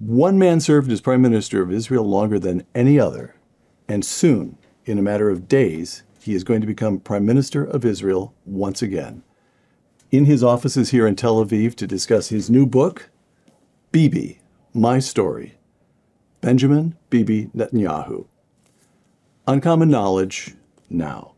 One man served as Prime Minister of Israel longer than any other, and soon, in a matter of days, he is going to become Prime Minister of Israel once again. In his offices here in Tel Aviv to discuss his new book, Bibi, My Story, Benjamin Bibi Netanyahu. Uncommon Knowledge now.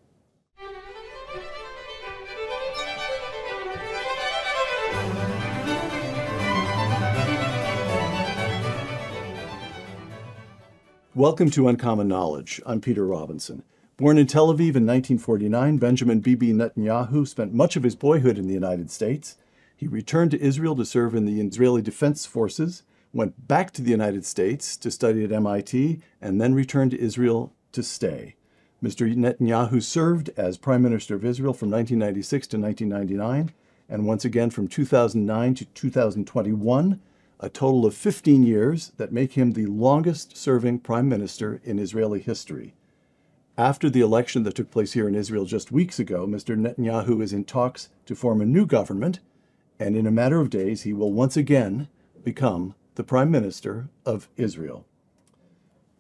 Welcome to Uncommon Knowledge. I'm Peter Robinson. Born in Tel Aviv in 1949, Benjamin Bibi Netanyahu spent much of his boyhood in the United States. He returned to Israel to serve in the Israeli Defense Forces, went back to the United States to study at MIT, and then returned to Israel to stay. Mr. Netanyahu served as Prime Minister of Israel from 1996 to 1999, and once again from 2009 to 2021 a total of 15 years that make him the longest serving prime minister in Israeli history. After the election that took place here in Israel just weeks ago, Mr. Netanyahu is in talks to form a new government, and in a matter of days, he will once again become the prime minister of Israel.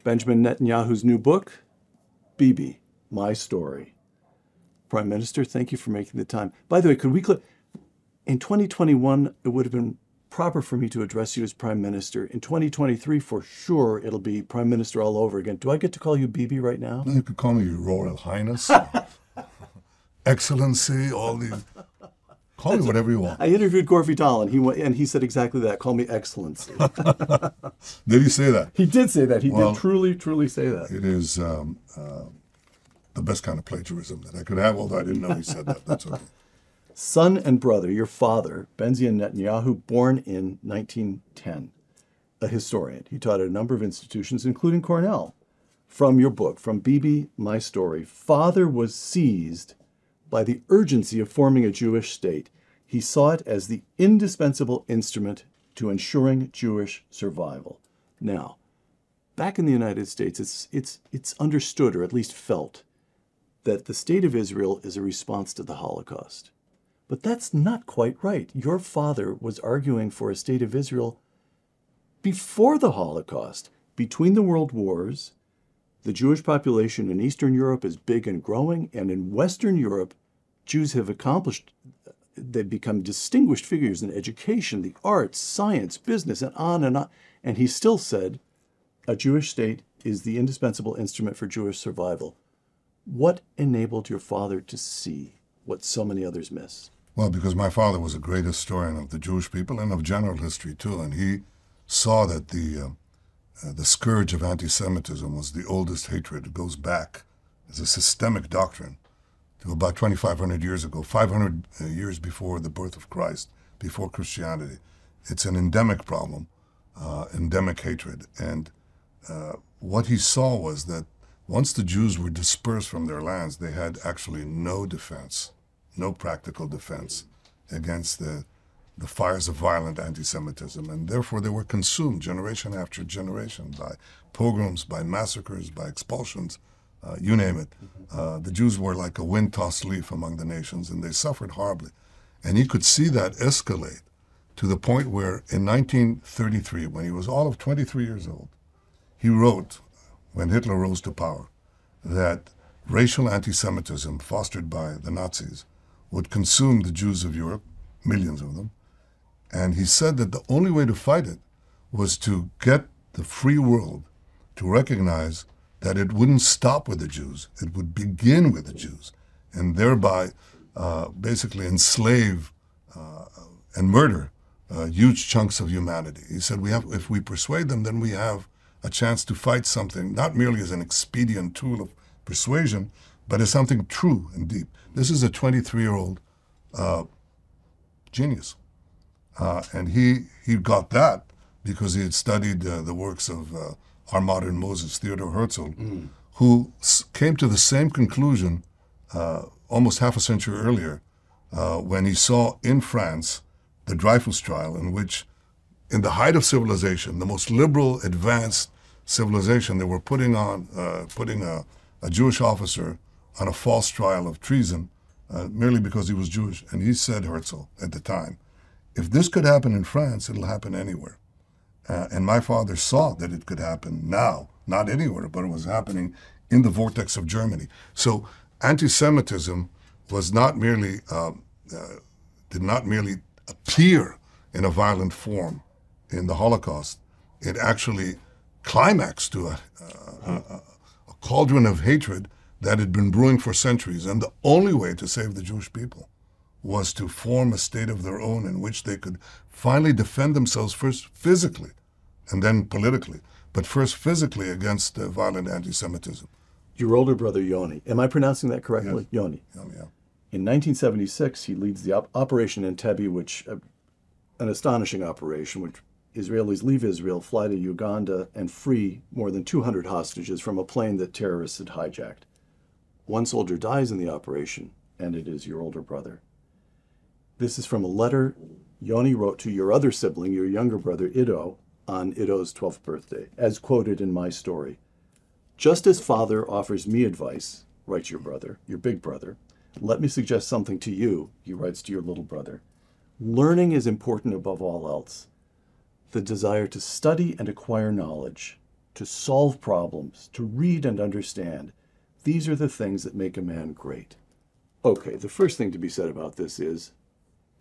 Benjamin Netanyahu's new book, Bibi, My Story. Prime Minister, thank you for making the time. By the way, could we click? In 2021, it would have been proper for me to address you as Prime Minister. In 2023, for sure, it'll be Prime Minister all over again. Do I get to call you Bibi right now? You could call me Your Royal Highness, Excellency, all these. Call me whatever you want. I interviewed Gorfi Tal, and he and he said exactly that. Call me Excellency. did he say that? He did say that. He well, did truly, truly say that. It is um, uh, the best kind of plagiarism that I could have, although I didn't know he said that. That's okay son and brother, your father, Benzion Netanyahu, born in 1910, a historian. He taught at a number of institutions, including Cornell. From your book, from Bibi, My Story, father was seized by the urgency of forming a Jewish state. He saw it as the indispensable instrument to ensuring Jewish survival. Now, back in the United States, it's, it's, it's understood, or at least felt, that the state of Israel is a response to the Holocaust. But that's not quite right. Your father was arguing for a state of Israel before the Holocaust. Between the world wars, the Jewish population in Eastern Europe is big and growing, and in Western Europe, Jews have accomplished, they've become distinguished figures in education, the arts, science, business, and on and on. And he still said, a Jewish state is the indispensable instrument for Jewish survival. What enabled your father to see what so many others miss? Well, because my father was a great historian of the Jewish people and of general history too, and he saw that the uh, uh, the scourge of anti-Semitism was the oldest hatred. It goes back as a systemic doctrine to about 2,500 years ago, 500 uh, years before the birth of Christ, before Christianity. It's an endemic problem, uh, endemic hatred, and uh, what he saw was that once the Jews were dispersed from their lands, they had actually no defense no practical defense against the, the fires of violent anti Semitism. And therefore, they were consumed generation after generation by pogroms, by massacres, by expulsions, uh, you name it. Uh, the Jews were like a wind tossed leaf among the nations, and they suffered horribly. And he could see that escalate to the point where in 1933, when he was all of 23 years old, he wrote, when Hitler rose to power, that racial anti Semitism fostered by the Nazis would consume the Jews of Europe, millions of them. And he said that the only way to fight it was to get the free world to recognize that it wouldn't stop with the Jews, it would begin with the Jews, and thereby uh, basically enslave uh, and murder uh, huge chunks of humanity. He said, we have, if we persuade them, then we have a chance to fight something, not merely as an expedient tool of persuasion, but as something true and deep. This is a 23 year old uh, genius. Uh, and he, he got that because he had studied uh, the works of uh, our modern Moses, Theodore Herzl, mm. who s- came to the same conclusion uh, almost half a century earlier uh, when he saw in France the Dreyfus trial, in which, in the height of civilization, the most liberal, advanced civilization, they were putting on, putting a, a Jewish officer on a false trial of treason uh, merely because he was Jewish. And he said, Herzl, at the time, if this could happen in France, it'll happen anywhere. Uh, and my father saw that it could happen now, not anywhere, but it was happening in the vortex of Germany. So anti Semitism was not merely, uh, uh, did not merely appear in a violent form in the Holocaust, it actually climaxed to a, a, a cauldron of hatred that had been brewing for centuries. And the only way to save the Jewish people was to form a state of their own in which they could finally defend themselves first physically and then politically, but first physically against uh, violent anti Semitism. Your older brother, Yoni, am I pronouncing that correctly? Yes. Yoni. Yoni, yeah. In 1976, he leads the op- Operation Entebbe, which uh, an astonishing operation, which Israelis leave Israel, fly to Uganda, and free more than 200 hostages from a plane that terrorists had hijacked. One soldier dies in the operation, and it is your older brother. This is from a letter Yoni wrote to your other sibling, your younger brother, Ido, on Ido's 12th birthday, as quoted in my story. Just as father offers me advice, writes your brother, your big brother, let me suggest something to you, he writes to your little brother. Learning is important above all else. The desire to study and acquire knowledge, to solve problems, to read and understand, these are the things that make a man great. Okay, the first thing to be said about this is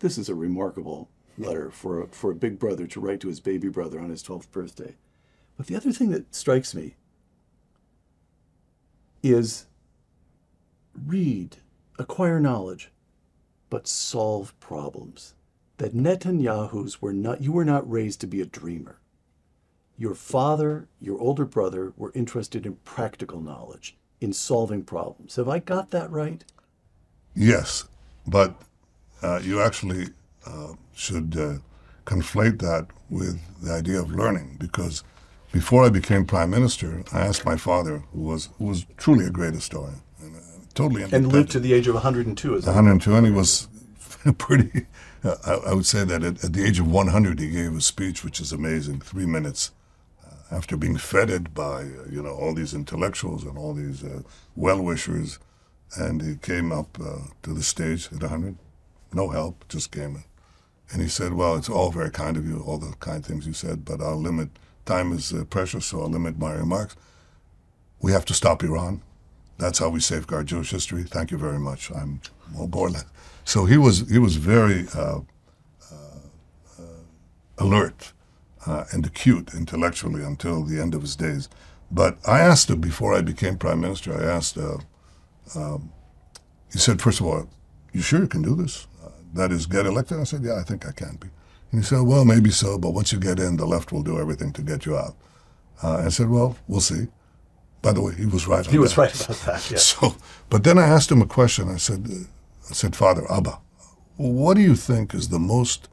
this is a remarkable letter for a, for a big brother to write to his baby brother on his 12th birthday. But the other thing that strikes me is read, acquire knowledge, but solve problems. That Netanyahu's were not, you were not raised to be a dreamer. Your father, your older brother were interested in practical knowledge, in solving problems. Have I got that right? Yes, but uh, you actually uh, should uh, conflate that with the idea of learning because before I became prime minister, I asked my father, who was who was truly a great historian, and, uh, totally And lived to the age of 102, is that 102, and he was pretty. Uh, I, I would say that at, at the age of 100, he gave a speech which is amazing, three minutes, after being feted by uh, you know all these intellectuals and all these uh, well-wishers, and he came up uh, to the stage at 100, no help, just came in, and he said, "Well, it's all very kind of you, all the kind things you said, but I'll limit. Time is uh, precious, so I'll limit my remarks. We have to stop Iran. That's how we safeguard Jewish history. Thank you very much. I'm well. So he was he was very uh, uh, alert uh, and acute intellectually until the end of his days. But I asked him before I became prime minister. I asked. Uh, um, he said, first of all, you sure you can do this? Uh, that is, get elected. I said, yeah, I think I can be. And he said, well, maybe so, but once you get in, the left will do everything to get you out. Uh, I said, well, we'll see. By the way, he was right. He was that. right about that, yeah. So, but then I asked him a question. I said, uh, I said, Father Abba, what do you think is the most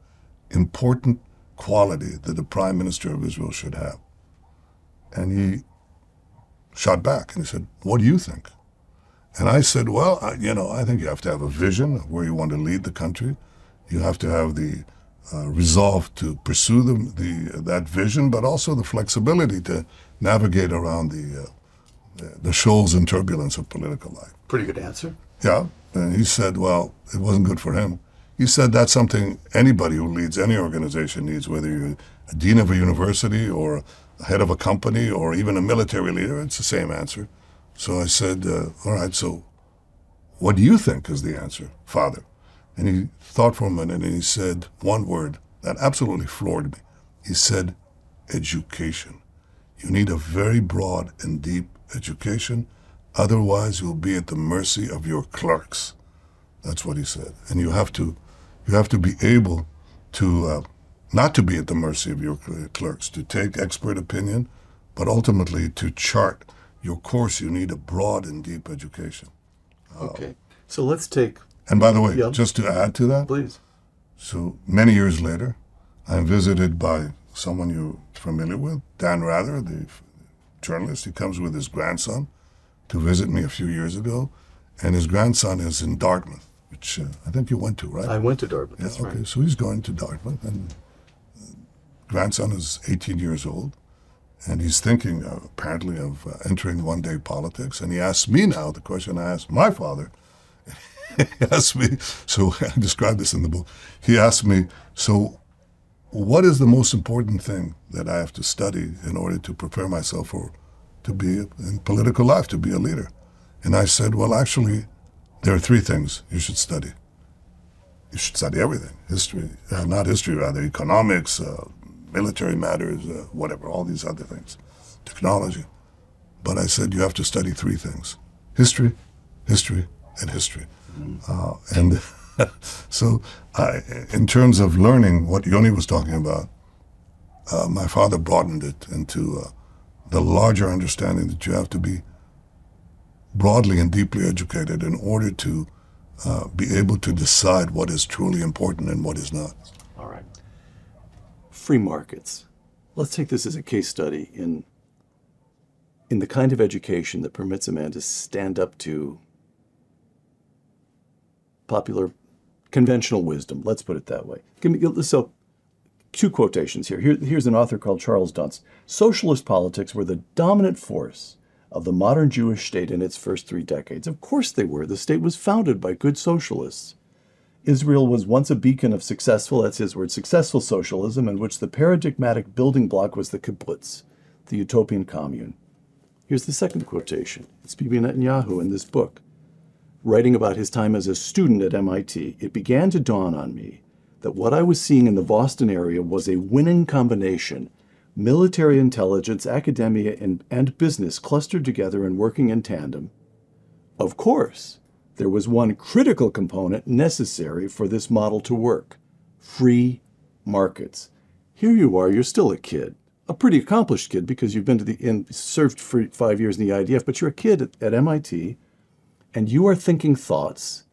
important quality that the Prime Minister of Israel should have? And he shot back and he said, What do you think? And I said, Well, I, you know, I think you have to have a vision of where you want to lead the country. You have to have the uh, resolve to pursue the, the, that vision, but also the flexibility to navigate around the, uh, the, the shoals and turbulence of political life. Pretty good answer. Yeah. And he said, well, it wasn't good for him. He said that's something anybody who leads any organization needs, whether you're a dean of a university or a head of a company or even a military leader. It's the same answer. So I said, uh, all right, so what do you think is the answer, Father? And he thought for a minute and he said one word that absolutely floored me. He said, education. You need a very broad and deep education. Otherwise, you'll be at the mercy of your clerks. That's what he said. And you have to, you have to be able to uh, not to be at the mercy of your clerks, to take expert opinion, but ultimately to chart your course. You need a broad and deep education. Okay. So let's take, And by the way, just to add to that, please. so many years later, I'm visited by someone you're familiar with, Dan Rather, the journalist. He comes with his grandson to visit me a few years ago, and his grandson is in Dartmouth, which uh, I think you went to, right? I went to Dartmouth. Yeah, That's okay, right. so he's going to Dartmouth, and uh, grandson is 18 years old, and he's thinking uh, apparently of uh, entering one-day politics. And he asks me now the question I asked my father. he asked me, so I described this in the book. He asked me, so what is the most important thing that I have to study in order to prepare myself for to be in political life, to be a leader? And I said, well, actually, there are three things you should study. You should study everything history, uh, not history, rather, economics, uh, military matters, uh, whatever, all these other things, technology. But I said, you have to study three things history, history, and history. Mm-hmm. and so, I, in terms of learning what Yoni was talking about, uh, my father broadened it into uh, the larger understanding that you have to be broadly and deeply educated in order to uh, be able to decide what is truly important and what is not. All right. Free markets. Let's take this as a case study in in the kind of education that permits a man to stand up to popular conventional wisdom. Let's put it that way. Me, so, two quotations here. here. Here's an author called Charles Dunst. Socialist politics were the dominant force of the modern Jewish state in its first three decades. Of course they were. The state was founded by good socialists. Israel was once a beacon of successful, that's his word, successful socialism, in which the paradigmatic building block was the kibbutz, the utopian commune. Here's the second quotation. It's Bibi Netanyahu in this book. Writing about his time as a student at MIT, it began to dawn on me that what I was seeing in the Boston area was a winning combination military intelligence, academia, and, and business clustered together and working in tandem. Of course, there was one critical component necessary for this model to work free markets. Here you are, you're still a kid, a pretty accomplished kid because you've been to the in, served for five years in the IDF, but you're a kid at, at MIT and you are thinking thoughts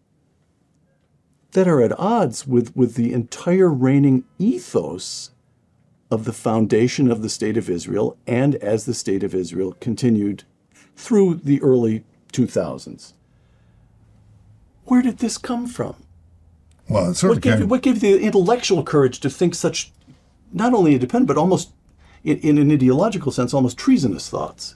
that are at odds with, with the entire reigning ethos of the foundation of the State of Israel and as the State of Israel continued through the early 2000s. Where did this come from? Well, what gave, you, what gave you the intellectual courage to think such, not only independent, but almost, in, in an ideological sense, almost treasonous thoughts?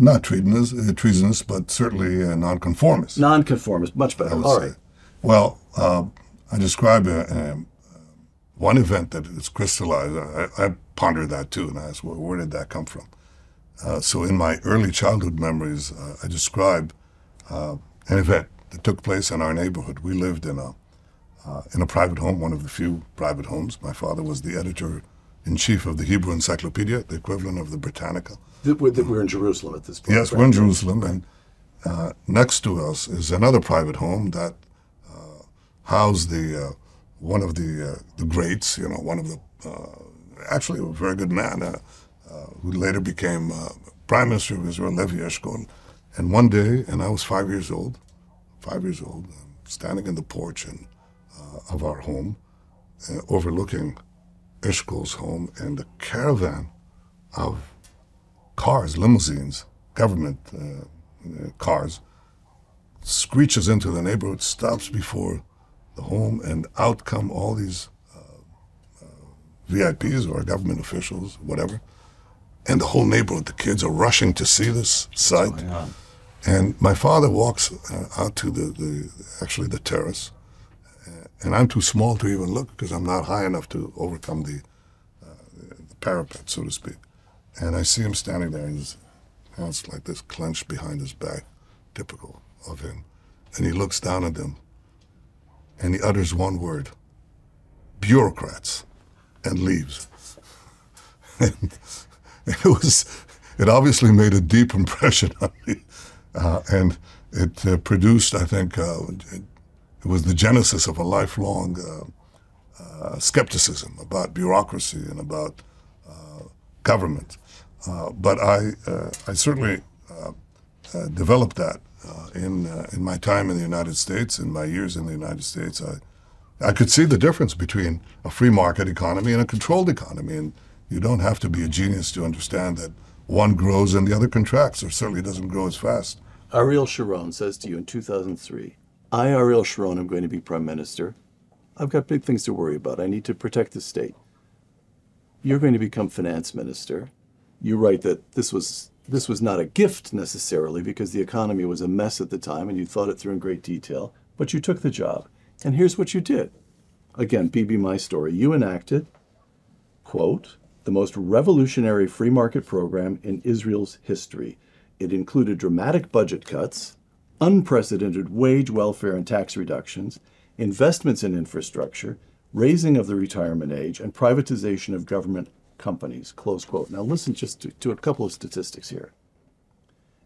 not treasonous, uh, treasonous but certainly uh, nonconformist. Nonconformist, much better. All right. Well, uh, I describe a, a, one event that is crystallized. I, I pondered that too, and I asked, well, where did that come from? Uh, so in my early childhood memories, uh, I describe uh, an event that took place in our neighborhood. We lived in a in a private home, one of the few private homes. My father was the editor in chief of the Hebrew Encyclopedia, the equivalent of the Britannica. We're, we're in Jerusalem at this point. Yes, right? we're in Jerusalem, and uh, next to us is another private home that uh, housed the uh, one of the uh, the greats. You know, one of the uh, actually a very good man uh, who later became prime minister of Israel, Levi Eshkol. And one day, and I was five years old, five years old, standing in the porch and, of our home, overlooking Eshkol's home, and a caravan of cars, limousines, government uh, cars, screeches into the neighborhood, stops before home, and out come all these uh, uh, VIPs or government officials, whatever. And the whole neighborhood, the kids are rushing to see this sight. And my father walks uh, out to the, the, actually the terrace, uh, and I'm too small to even look because I'm not high enough to overcome the, uh, the parapet, so to speak. And I see him standing there, and his hands like this, clenched behind his back, typical of him. And he looks down at them, and he utters one word bureaucrats, and leaves. and it was, it obviously made a deep impression on me. Uh, and it uh, produced, I think, uh, it, it, was the genesis of a lifelong uh, uh, skepticism about bureaucracy and about uh, government. But I, I certainly developed that Uh, in uh, in my time in the United States, in my years in the United States. I, I could see the difference between a free market economy and a controlled economy, and you don't have to be a genius to understand that one grows and the other contracts, or certainly doesn't grow as fast. Ariel Sharon says to you in 2003, I, Ariel Sharon, am going to be prime minister. I've got big things to worry about. I need to protect the state. You're going to become finance minister you write that this was this was not a gift necessarily because the economy was a mess at the time and you thought it through in great detail, but you took the job. And here's what you did. Again, Bibi My Story. You enacted quote, the most revolutionary free market program in Israel's history. It included dramatic budget cuts, unprecedented wage, welfare, and tax reductions, investments in infrastructure, raising of the retirement age, and privatization of government companies. Close quote. Now, listen just to, to a couple of statistics here.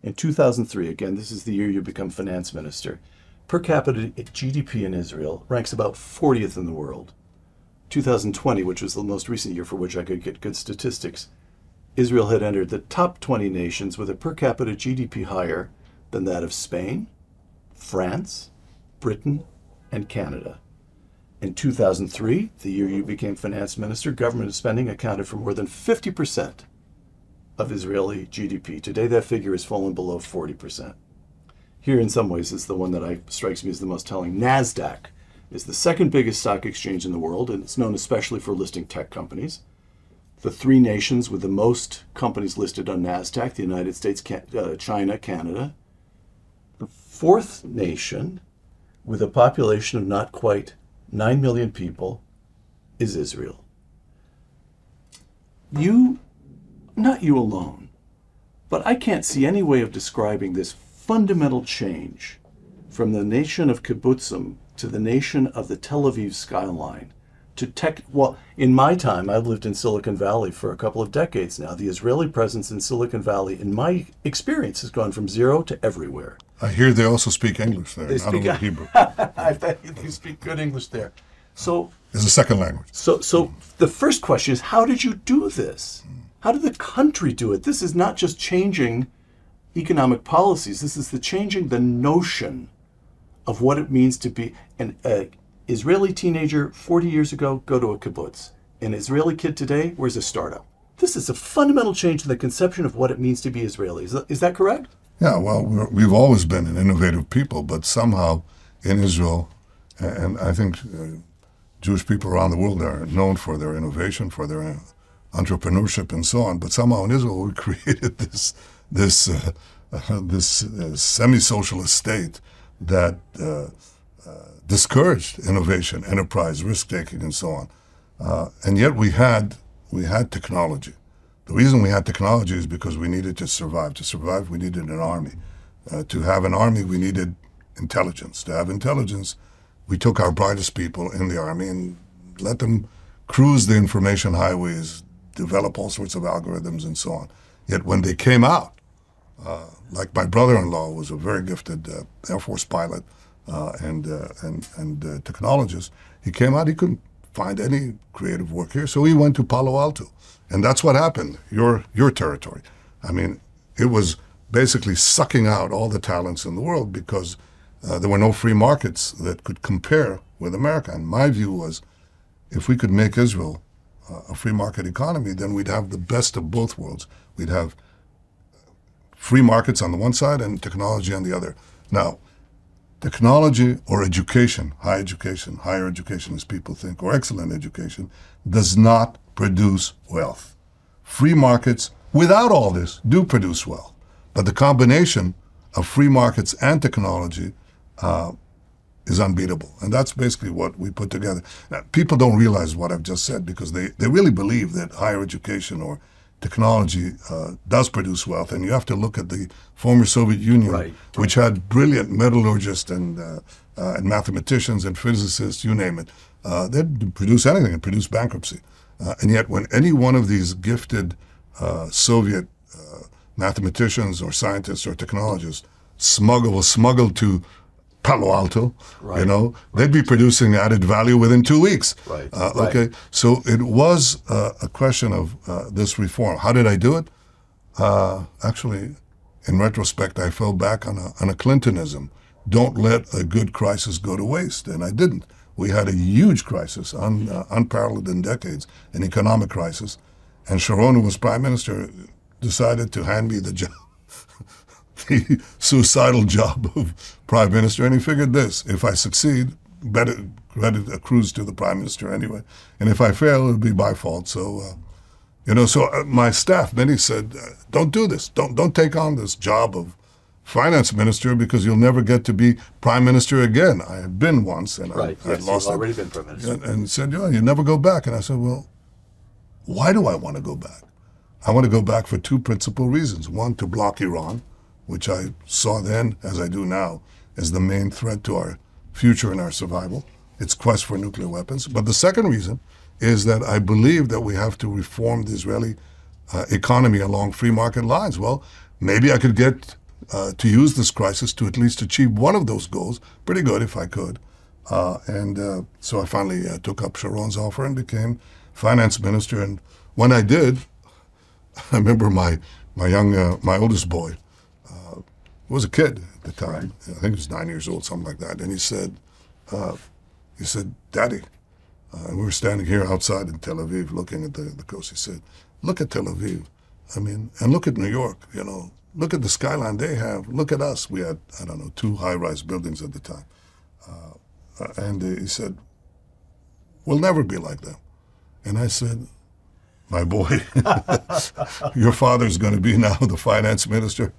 In 2003, again, this is the year you become finance minister, per capita GDP in Israel ranks about 40th in the world. 2020, which was the most recent year for which I could get good statistics, Israel had entered the top 20 nations with a per capita GDP higher than that of Spain, France, Britain, and Canada. In 2003, the year you became finance minister, government spending accounted for more than 50% of Israeli GDP. Today, that figure has fallen below 40%. Here, in some ways, is the one that I, strikes me as the most telling. NASDAQ is the second biggest stock exchange in the world, and it's known especially for listing tech companies. The three nations with the most companies listed on NASDAQ the United States, uh, China, Canada. The fourth nation, with a population of not quite 9 million people, is Israel. You not you alone. But I can't see any way of describing this fundamental change from the nation of kibbutzim to the nation of the Tel Aviv skyline to tech. Well, in my time, I've lived in Silicon Valley for a couple of decades now. The Israeli presence in Silicon Valley, in my experience, has gone from zero to everywhere. I hear they also speak English there, they not speak, only Hebrew. I bet they speak good English there. So it's a second language. So, so the first question is, how did you do this? How did the country do it? This is not just changing economic policies. This is the changing the notion of what it means to be an uh, Israeli teenager 40 years ago. Go to a kibbutz. An Israeli kid today, where's a startup? This is a fundamental change in the conception of what it means to be Israeli. Is that, is that correct? Yeah. Well, we have always been an innovative people, but somehow in Israel, and I think uh, Jewish people around the world are known for their innovation, for their entrepreneurship and so on. But somehow in Israel, we created this this uh, uh, this uh, semi-socialist state that uh, uh, discouraged innovation, enterprise, risk-taking, and so on. Uh, and yet we had we had technology. The reason we had technology is because we needed to survive. To survive, we needed an army. to have an army, we needed intelligence. To have intelligence, we took our brightest people in the army and let them cruise the information highways, develop all sorts of algorithms and so on. Yet when they came out, uh, like my brother-in-law was a very gifted uh, Air Force pilot uh, and uh, and and uh, technologist, he came out. He couldn't find any creative work here, so he went to Palo Alto, and that's what happened. Your your territory. I mean, it was basically sucking out all the talents in the world because uh, there were no free markets that could compare with America. And my view was, if we could make Israel a free market economy, then we'd have the best of both worlds. We'd have free markets on the one side and technology on the other. Now, technology or education, high education, higher education as people think, or excellent education, does not produce wealth. Free markets, without all this, do produce wealth. But the combination of free markets and technology uh, is unbeatable. And that's basically what we put together. Now, people don't realize what I've just said because they, they really believe that higher education or technology uh, does produce wealth. And you have to look at the former Soviet Union, right. which had brilliant metallurgists and, uh, uh, and mathematicians and physicists, you name it. Uh, they'd produce anything and produce bankruptcy. Uh, and yet, when any one of these gifted uh, Soviet mathematicians or scientists or technologists smuggle was smuggled to Palo Alto, right. you know, they'd be producing added value within two weeks. Right. Uh, okay. So it was uh, a question of uh, this reform. How did I do it? Uh, actually, in retrospect, I fell back on a, on a Clintonism. Don't let a good crisis go to waste. And I didn't. We had a huge crisis, un, uh, unparalleled in decades, an economic crisis. And Sharon, who was prime minister, decided to hand me the job the suicidal job of prime minister, and he figured this: if I succeed, better credit accrues to the prime minister anyway, and if I fail, it'll be my fault. So, uh, you know, so uh, my staff, many said, uh, "Don't do this. Don't don't take on this job of." finance minister because you'll never get to be prime minister again. I had been once and right. I, yes, lost already been prime minister. And, and said, yeah, you never go back. And I said, well, Why do I want to go back? I want to go back for two principal reasons. One, to block Iran, which I saw then, as I do now, as the main threat to our future and our survival, its quest for nuclear weapons. But the second reason is that I believe that we have to reform the Israeli uh, economy along free market lines. Well, maybe I could get uh, to use this crisis to at least achieve one of those goals. Pretty good if I could. Uh, and uh, so I finally uh, took up Sharon's offer and became finance minister. And when I did, I remember my my young uh, my oldest boy was a kid the time. I think he was nine years old, something like that. And he said, he said, Daddy, uh, we were standing here outside in Tel Aviv looking at the, the coast. He said, Look at Tel Aviv. I mean, and look at New York, you know, look at the skyline they have. Look at us. We had, I don't know, two high rise buildings at the time. Uh, and he said, We'll never be like them. And I said, My boy, your father's going to be now the finance minister.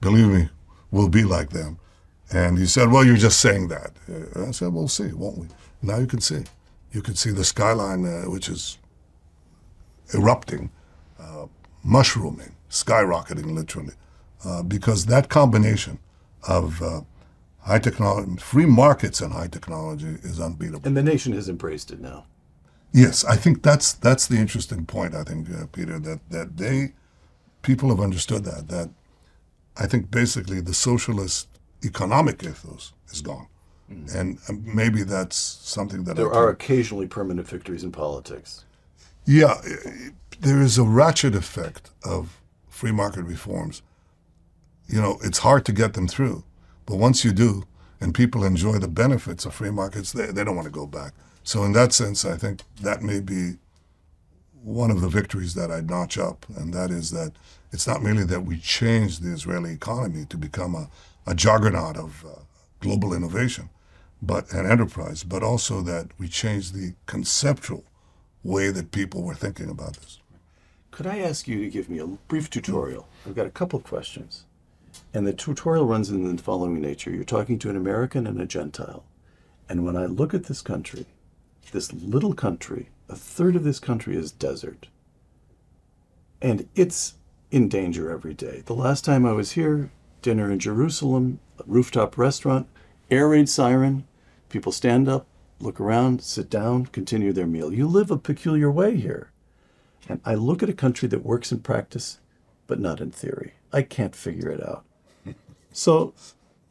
Believe me, we'll be like them. And he said, Well, you're just saying that. I said, We'll see, won't we? Now you can see. You can see the skyline, uh, which is erupting, uh, mushrooming, skyrocketing literally, uh, because that combination of uh, high technology, free markets and high technology is unbeatable. And the nation has embraced it now. Yes, I think that's that's the interesting point. I think, uh, Peter, that that they people have understood that that I think basically the socialist economic ethos is gone. Mm. And um, maybe that's something that there are occasionally permanent victories in politics. Yeah, there is a ratchet effect of free market reforms. You know, it's hard to get them through, but once you do, and people enjoy the benefits of free markets, they, they don't want to go back. So, in that sense, I think that may be one of the victories that I'd notch up, and that is that it's not merely that we changed the Israeli economy to become a, a juggernaut of uh, global innovation, but an enterprise, but also that we changed the conceptual way that people were thinking about this. Could I ask you to give me a brief tutorial? I've got a couple of questions. And the tutorial runs in the following nature. You're talking to an American and a Gentile. And when I look at this country, this little country, a third of this country is desert. And it's in danger every day. The last time I was here, dinner in Jerusalem, rooftop restaurant, air raid siren. People stand up, look around, sit down, continue their meal. You live a peculiar way here. And I look at a country that works in practice, but not in theory. I can't figure it out. So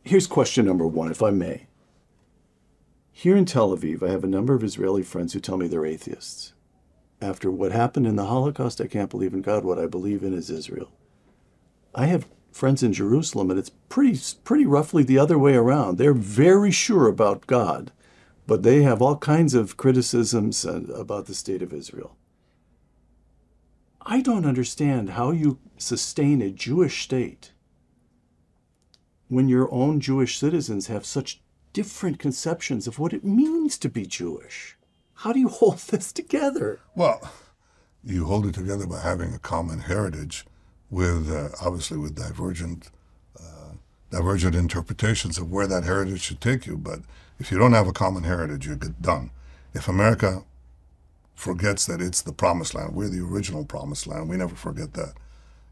here's question number one, if I may. Here in Tel Aviv, I have a number of Israeli friends who tell me they're atheists. After what happened in the Holocaust, I can't believe in God. What I believe in is Israel. I have friends in Jerusalem, and it's pretty, pretty roughly the other way around. They're very sure about God, but they have all kinds of criticisms about the state of Israel. I don't understand how you sustain a Jewish state when your own Jewish citizens have such different conceptions of what it means to be Jewish. How do you hold this together? Well, you hold it together by having a common heritage with uh, obviously with divergent uh, divergent interpretations of where that heritage should take you. But if you don't have a common heritage, you get done. If America forgets that it's the promised land, we're the original promised land. We never forget that.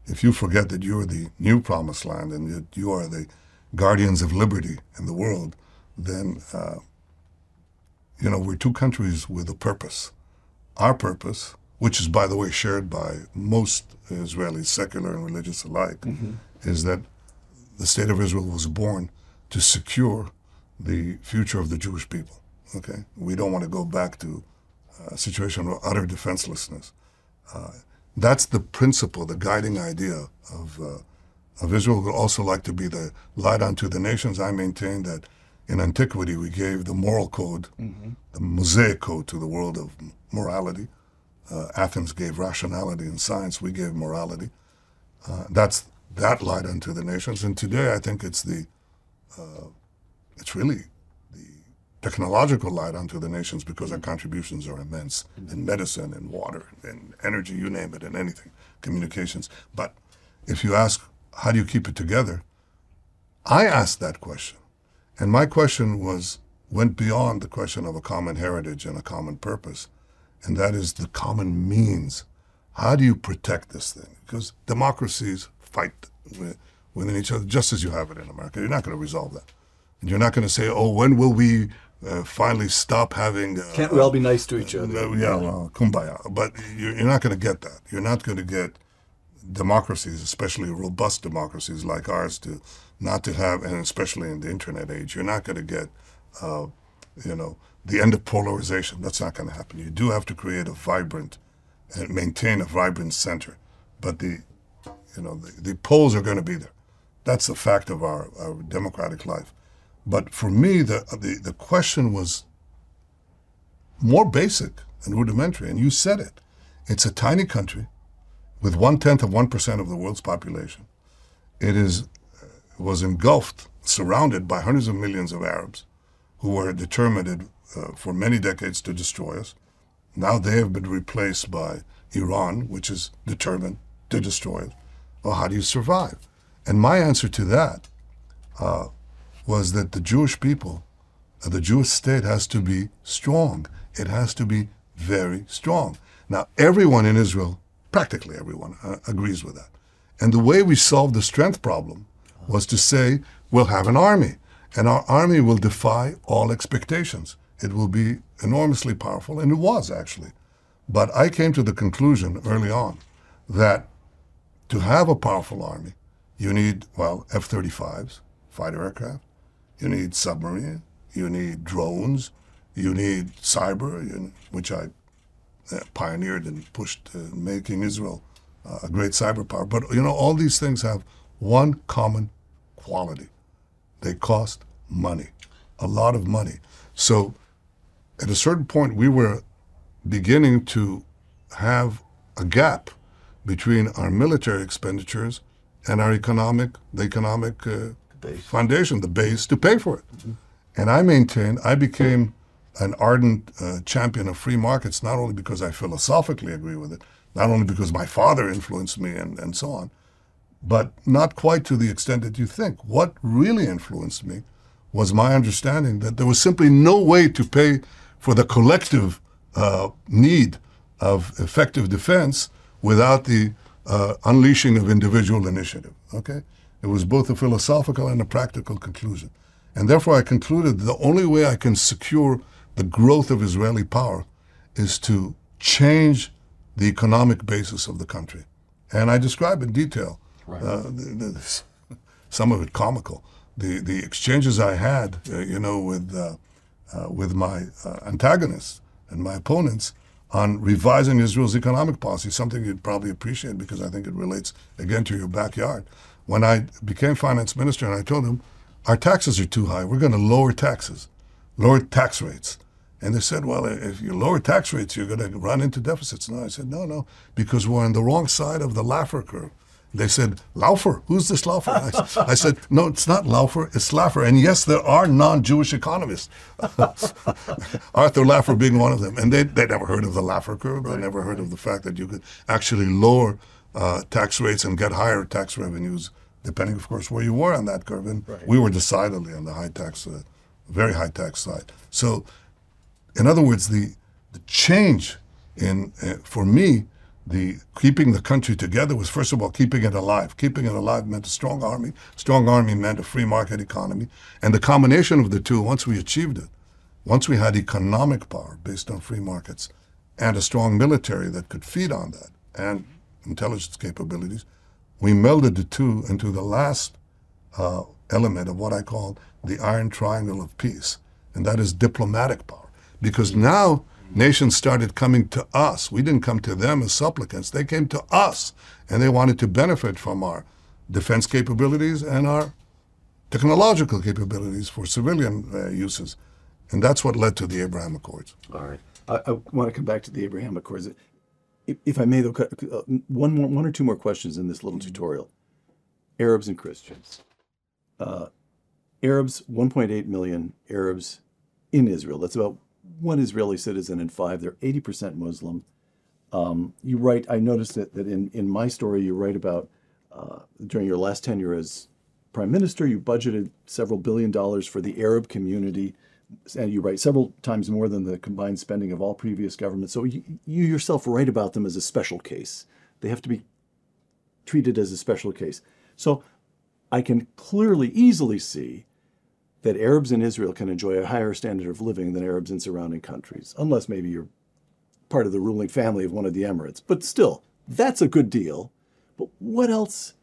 If you forget that you're the new promised land and that you are the guardians of liberty in the world, then uh, you know we're two countries with a purpose. Our purpose which is, by the way, shared by most Israelis, secular and religious alike, mm-hmm. is that the state of Israel was born to secure the future of the Jewish people. Okay, we don't want to go back to a situation of utter defenselessness. Uh, that's the principle, the guiding idea of uh, of Israel. Would also like to be the light unto the nations. I maintain that in antiquity we gave the moral code, mm-hmm. the Mosaic code to the world of morality. Uh, Athens gave rationality and science. We gave morality. Uh, that's that light unto the nations. And today, I think it's the uh, it's really the technological light unto the nations because our contributions are immense in medicine, in water, in energy, you name it, in anything, communications. But if you ask, how do you keep it together? I asked that question. And my question was went beyond the question of a common heritage and a common purpose and that is the common means. How do you protect this thing? Because democracies fight within each other just as you have it in America. You're not going to resolve that. And you're not going to say, oh, when will we uh, finally stop having. Uh, Can't we all be nice to each other? Uh, yeah, well, kumbaya. But you're, you're not going to get that. You're not going to get democracies, especially robust democracies like ours, to not to have, and especially in the internet age, you're not going to get, uh, you know, the end of polarization. That's not going to happen. You do have to create a vibrant and maintain a vibrant center, but the, you know, the, the poles are going to be there. That's the fact of our, our democratic life. But for me, the, the, the question was more basic and rudimentary, and you said it. It's a tiny country with one tenth of 1% of the world's population. It is, was engulfed, surrounded by hundreds of millions of Arabs who were determined uh, for many decades to destroy us. Now they have been replaced by Iran, which is determined to destroy us. Well, how do you survive? And my answer to that uh, was that the Jewish people, uh, the Jewish state has to be strong. It has to be very strong. Now, everyone in Israel Practically everyone uh, agrees with that. And the way we solve the strength problem was to say, we'll have an army, and our army will defy all expectations. It will be enormously powerful, and it was actually. But I came to the conclusion early on that to have a powerful army, you need, well, F 35s, fighter aircraft, you need submarine, you need drones, you need cyber, which I uh, pioneered and pushed uh, making Israel uh, a great cyber power. But you know, all these things have one common quality: they cost money, a lot of money. So, at a certain point, we were beginning to have a gap between our military expenditures and our economic, the economic uh, foundation, the base to pay for it. Mm-hmm. And I maintained, I became an ardent uh, champion of free markets, not only because I philosophically agree with it, not only because my father influenced me and, and so on, but not quite to the extent that you think. What really influenced me was my understanding that there was simply no way to pay for the collective uh, need of effective defense without the uh, unleashing of individual initiative. Okay? It was both a philosophical and a practical conclusion. And therefore, I concluded the only way I can secure the growth of Israeli power is to change the economic basis of the country. And I describe in detail, right. uh, some of it comical, the, the exchanges I had, uh, you know, with, uh, uh with my uh, antagonists and my opponents on revising Israel's economic policy, something you'd probably appreciate because I think it relates, again, to your backyard. When I became finance minister and I told him, our taxes are too high, we're going to lower taxes, lower tax rates. And they said, well, if you lower tax rates, you're going to run into deficits. No, I said, no, no, because we're on the wrong side of the Laffer curve. They said, Laufer, who's this Laufer? I, I, said, no, it's not Laufer, it's Laffer. And yes, there are non-Jewish economists. Arthur Laffer being one of them. And they, they never heard of the Laffer curve. Right, they never heard right. of the fact that you could actually lower uh, tax rates and get higher tax revenues, depending, of course, where you were on that curve. And right. we were decidedly on the high tax, uh, very high tax side. So in other words, the, the change in, uh, for me, the keeping the country together was first of all keeping it alive. Keeping it alive meant a strong army. Strong army meant a free market economy. And the combination of the two, once we achieved it, once we had economic power based on free markets and a strong military that could feed on that and intelligence capabilities, we melded the two into the last uh, element of what I call the iron triangle of peace, and that is diplomatic power because now nations started coming to us. We didn't come to them as supplicants. They came to us and they wanted to benefit from our defense capabilities and our technological capabilities for civilian uh, uses. And that's what led to the Abraham Accords. All right. I, I want to come back to the Abraham Accords. If, if I may, though, uh, one, more, one or two more questions in this little tutorial. Arabs and Christians. Uh, Arabs, 1.8 million Arabs in Israel. That's about one Israeli citizen and five. They're 80% Muslim. Um, you write, I noticed that, that in, in my story, you write about uh, during your last tenure as prime minister, you budgeted several billion dollars for the Arab community and you write several times more than the combined spending of all previous governments. So you, you yourself write about them as a special case. They have to be treated as a special case. So I can clearly, easily see that Arabs in Israel can enjoy a higher standard of living than Arabs in surrounding countries, unless maybe you're part of the ruling family of one of the Emirates. But still, that's a good deal. But what else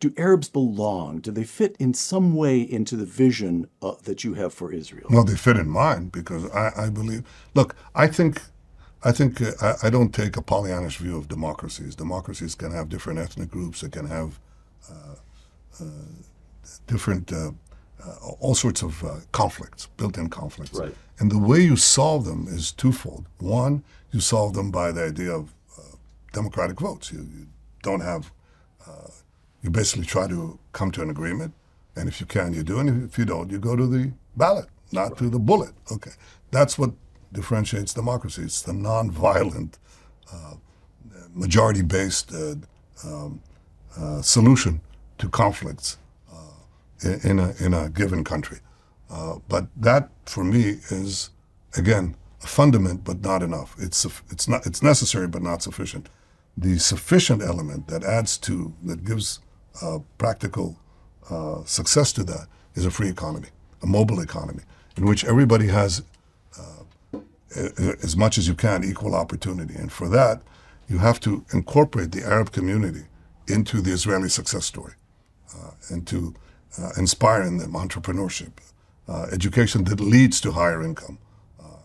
do Arabs belong? Do they fit in some way into the vision uh, that you have for Israel? Well, they fit in mine because I, I believe. Look, I think, I think uh, I, I, don't take a Pollyannish view of democracies. Democracies can have different ethnic groups. It can have uh, uh different, uh, all sorts of conflicts, built-in conflicts. Right. And the way you solve them is twofold. One, you solve them by the idea of democratic votes. You, you don't have you basically try to come to an agreement. And if you can, you do. And if you don't, you go to the ballot, not right. to the bullet. Okay. That's what differentiates democracy. It's the nonviolent, uh, majority based uh, um, uh, solution to conflicts uh, in, a, in a given country. Uh, but that, for me, is, again, a fundament, but not enough. It's, it's, not, it's necessary, but not sufficient. The sufficient element that adds to, that gives uh, practical uh, success to that is a free economy, a mobile economy, in which everybody has, uh, as much as you can, equal opportunity. And for that, you have to incorporate the Arab community into the Israeli success story uh, and to uh, inspire in them entrepreneurship, uh, education that leads to higher income.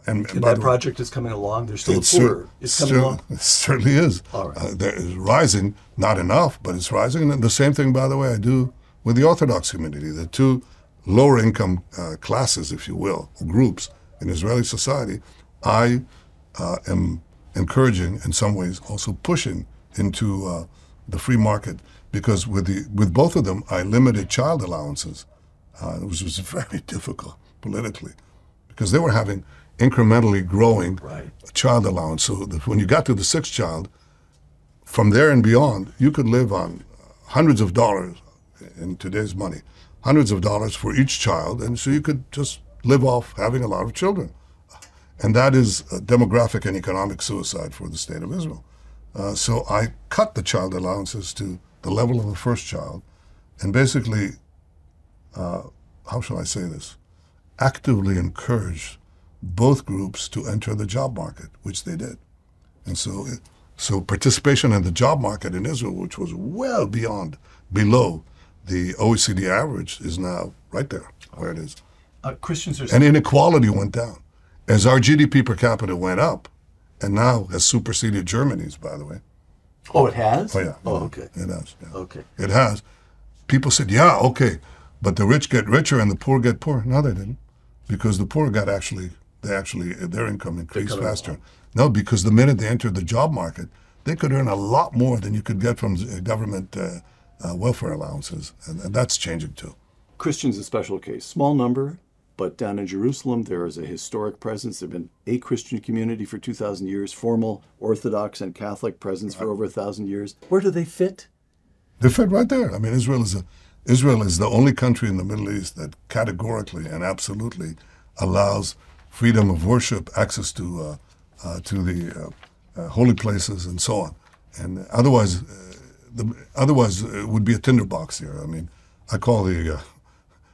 And, and that project is coming along. There's still it's a poor. It's coming along. It certainly is. All right. Uh, it's rising, not enough, but it's rising. And the same thing, by the way, I do with the Orthodox community. The two lower income uh, classes, if you will, groups in Israeli society, I uh, am encouraging, in some ways, also pushing into uh, the free market because with the with both of them, I limited child allowances, uh, which was very difficult politically, because they were having incrementally growing right. child allowance. So when you got to the sixth child, from there and beyond, you could live on hundreds of dollars in today's money, hundreds of dollars for each child, and so you could just live off having a lot of children. And that is demographic and economic suicide for the state of Israel. Uh, so I cut the child allowances to the level of the first child, and basically, uh, how shall I say this? Actively encourage both groups to enter the job market, which they did. And so, so participation in the job market in Israel, which was well beyond, below the OECD average, is now right there where it is. Uh, Christians are and inequality went down as our GDP per capita went up, and now has superseded Germany's, by the way. Oh, it has. Oh yeah. Oh, okay. It has. Yeah. Okay. It has. People said, "Yeah, okay," but the rich get richer and the poor get poorer. No, they didn't, because the poor got actually they actually their income increased faster. No, because the minute they entered the job market, they could earn a lot more than you could get from government uh, uh, welfare allowances, and, and, that's changing too. Christians a special case, small number, but down in Jerusalem there is a historic presence. There've been a Christian community for two thousand years, formal Orthodox and Catholic presence for over a thousand years. Where do they fit? They fit right there. I mean, Israel is a Israel is the only country in the Middle East that categorically and absolutely allows freedom of worship, access to uh, uh, to the uh, uh, holy places, and so on. And otherwise, uh, the, otherwise it would be a tinderbox here. I mean, I call the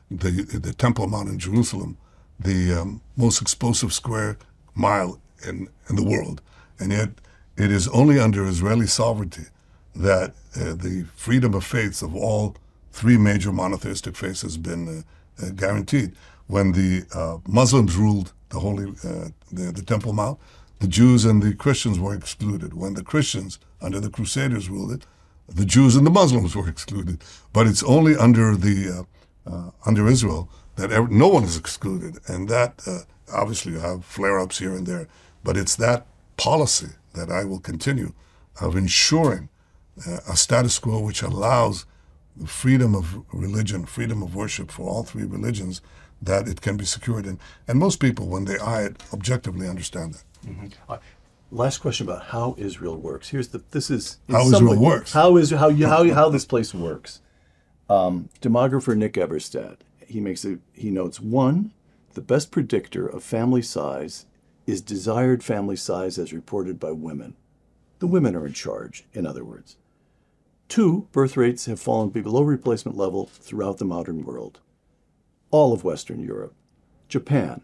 the the Temple Mount in Jerusalem the um, most explosive square mile in in the world, and yet it is only under Israeli sovereignty that uh, the freedom of faiths of all three major monotheistic faiths has been uh, uh, guaranteed. When the Muslims ruled the holy, uh, the, the Temple Mount, the Jews and the Christians were excluded. When the Christians, under the Crusaders, ruled it, the Jews and the Muslims were excluded. But it's only under the uh, under Israel that ever, no one is excluded, and that uh, obviously you have flare-ups here and there, but it's that policy that I will continue of ensuring uh, a status quo which allows freedom of religion, freedom of worship for all three religions, that it can be secured. And, and most people, when they eye it, objectively understand that. Mm-hmm. Last question about how Israel works. Here's the. This is how Israel way, works. How is how you how how this place works? Um, demographer Nick Eberstadt he makes a he notes one the best predictor of family size is desired family size as reported by women. The women are in charge, in other words. Two, birth rates have fallen below replacement level throughout the modern world. All of Western Europe, Japan,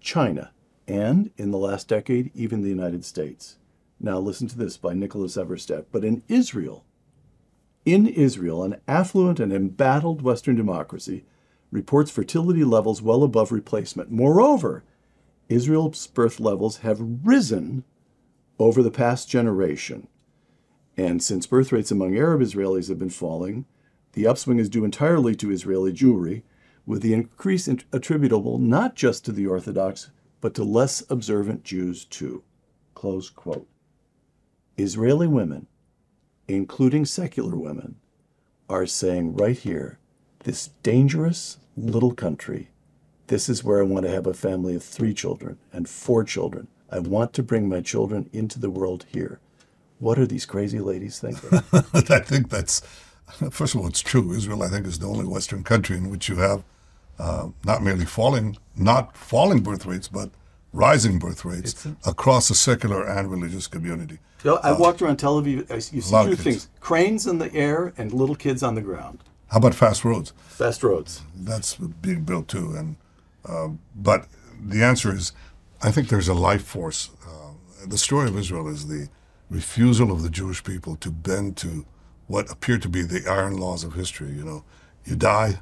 China, and, in the last decade, even the United States. Now, listen to this by Nicholas Eberstadt. But in Israel, in Israel, an affluent and embattled Western democracy reports fertility levels well above replacement. Moreover, Israel's birth levels have risen over the past generation. And since birth rates among Arab Israelis have been falling, the upswing is due entirely to Israeli Jewry, with the increase attributable not just to the Orthodox, but to less observant Jews too. Israeli women, including secular women, are saying right here, this dangerous little country, this is where I want to have a family of three children and four children. I want to bring my children into the world here. What are these crazy ladies thinking? I think that's, first of all, it's true. Israel, I think, is the only Western country in which you have uh, not merely falling, not falling birth rates, but rising birth rates across the secular and religious community. So I uh, walked around Tel Aviv. You see two things: cranes in the air and little kids on the ground. How about fast roads? Fast roads. That's being built too, and uh, but the answer is, I think there's a life force. Uh, the story of Israel is the refusal of the Jewish people to bend to what appear to be the iron laws of history. You know, you die,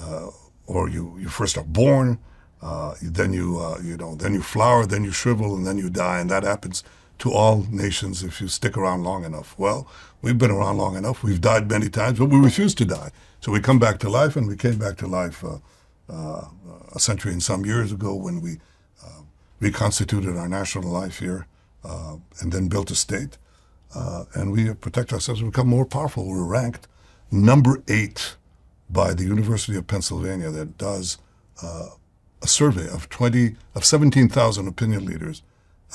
uh, or you you first are born, uh, then you uh, you know then you flower, then you shrivel, and then you die, and that happens to all nations if you stick around long enough. Well, we've been around long enough. We've died many times, but we refuse to die. So we come back to life, and we came back to life uh, uh a century and some years ago when we uh, reconstituted our national life here, uh, and then built a state, and we protect ourselves and become more powerful. We're ranked number eight by the University of Pennsylvania that does a survey of 20 of 17,000 opinion leaders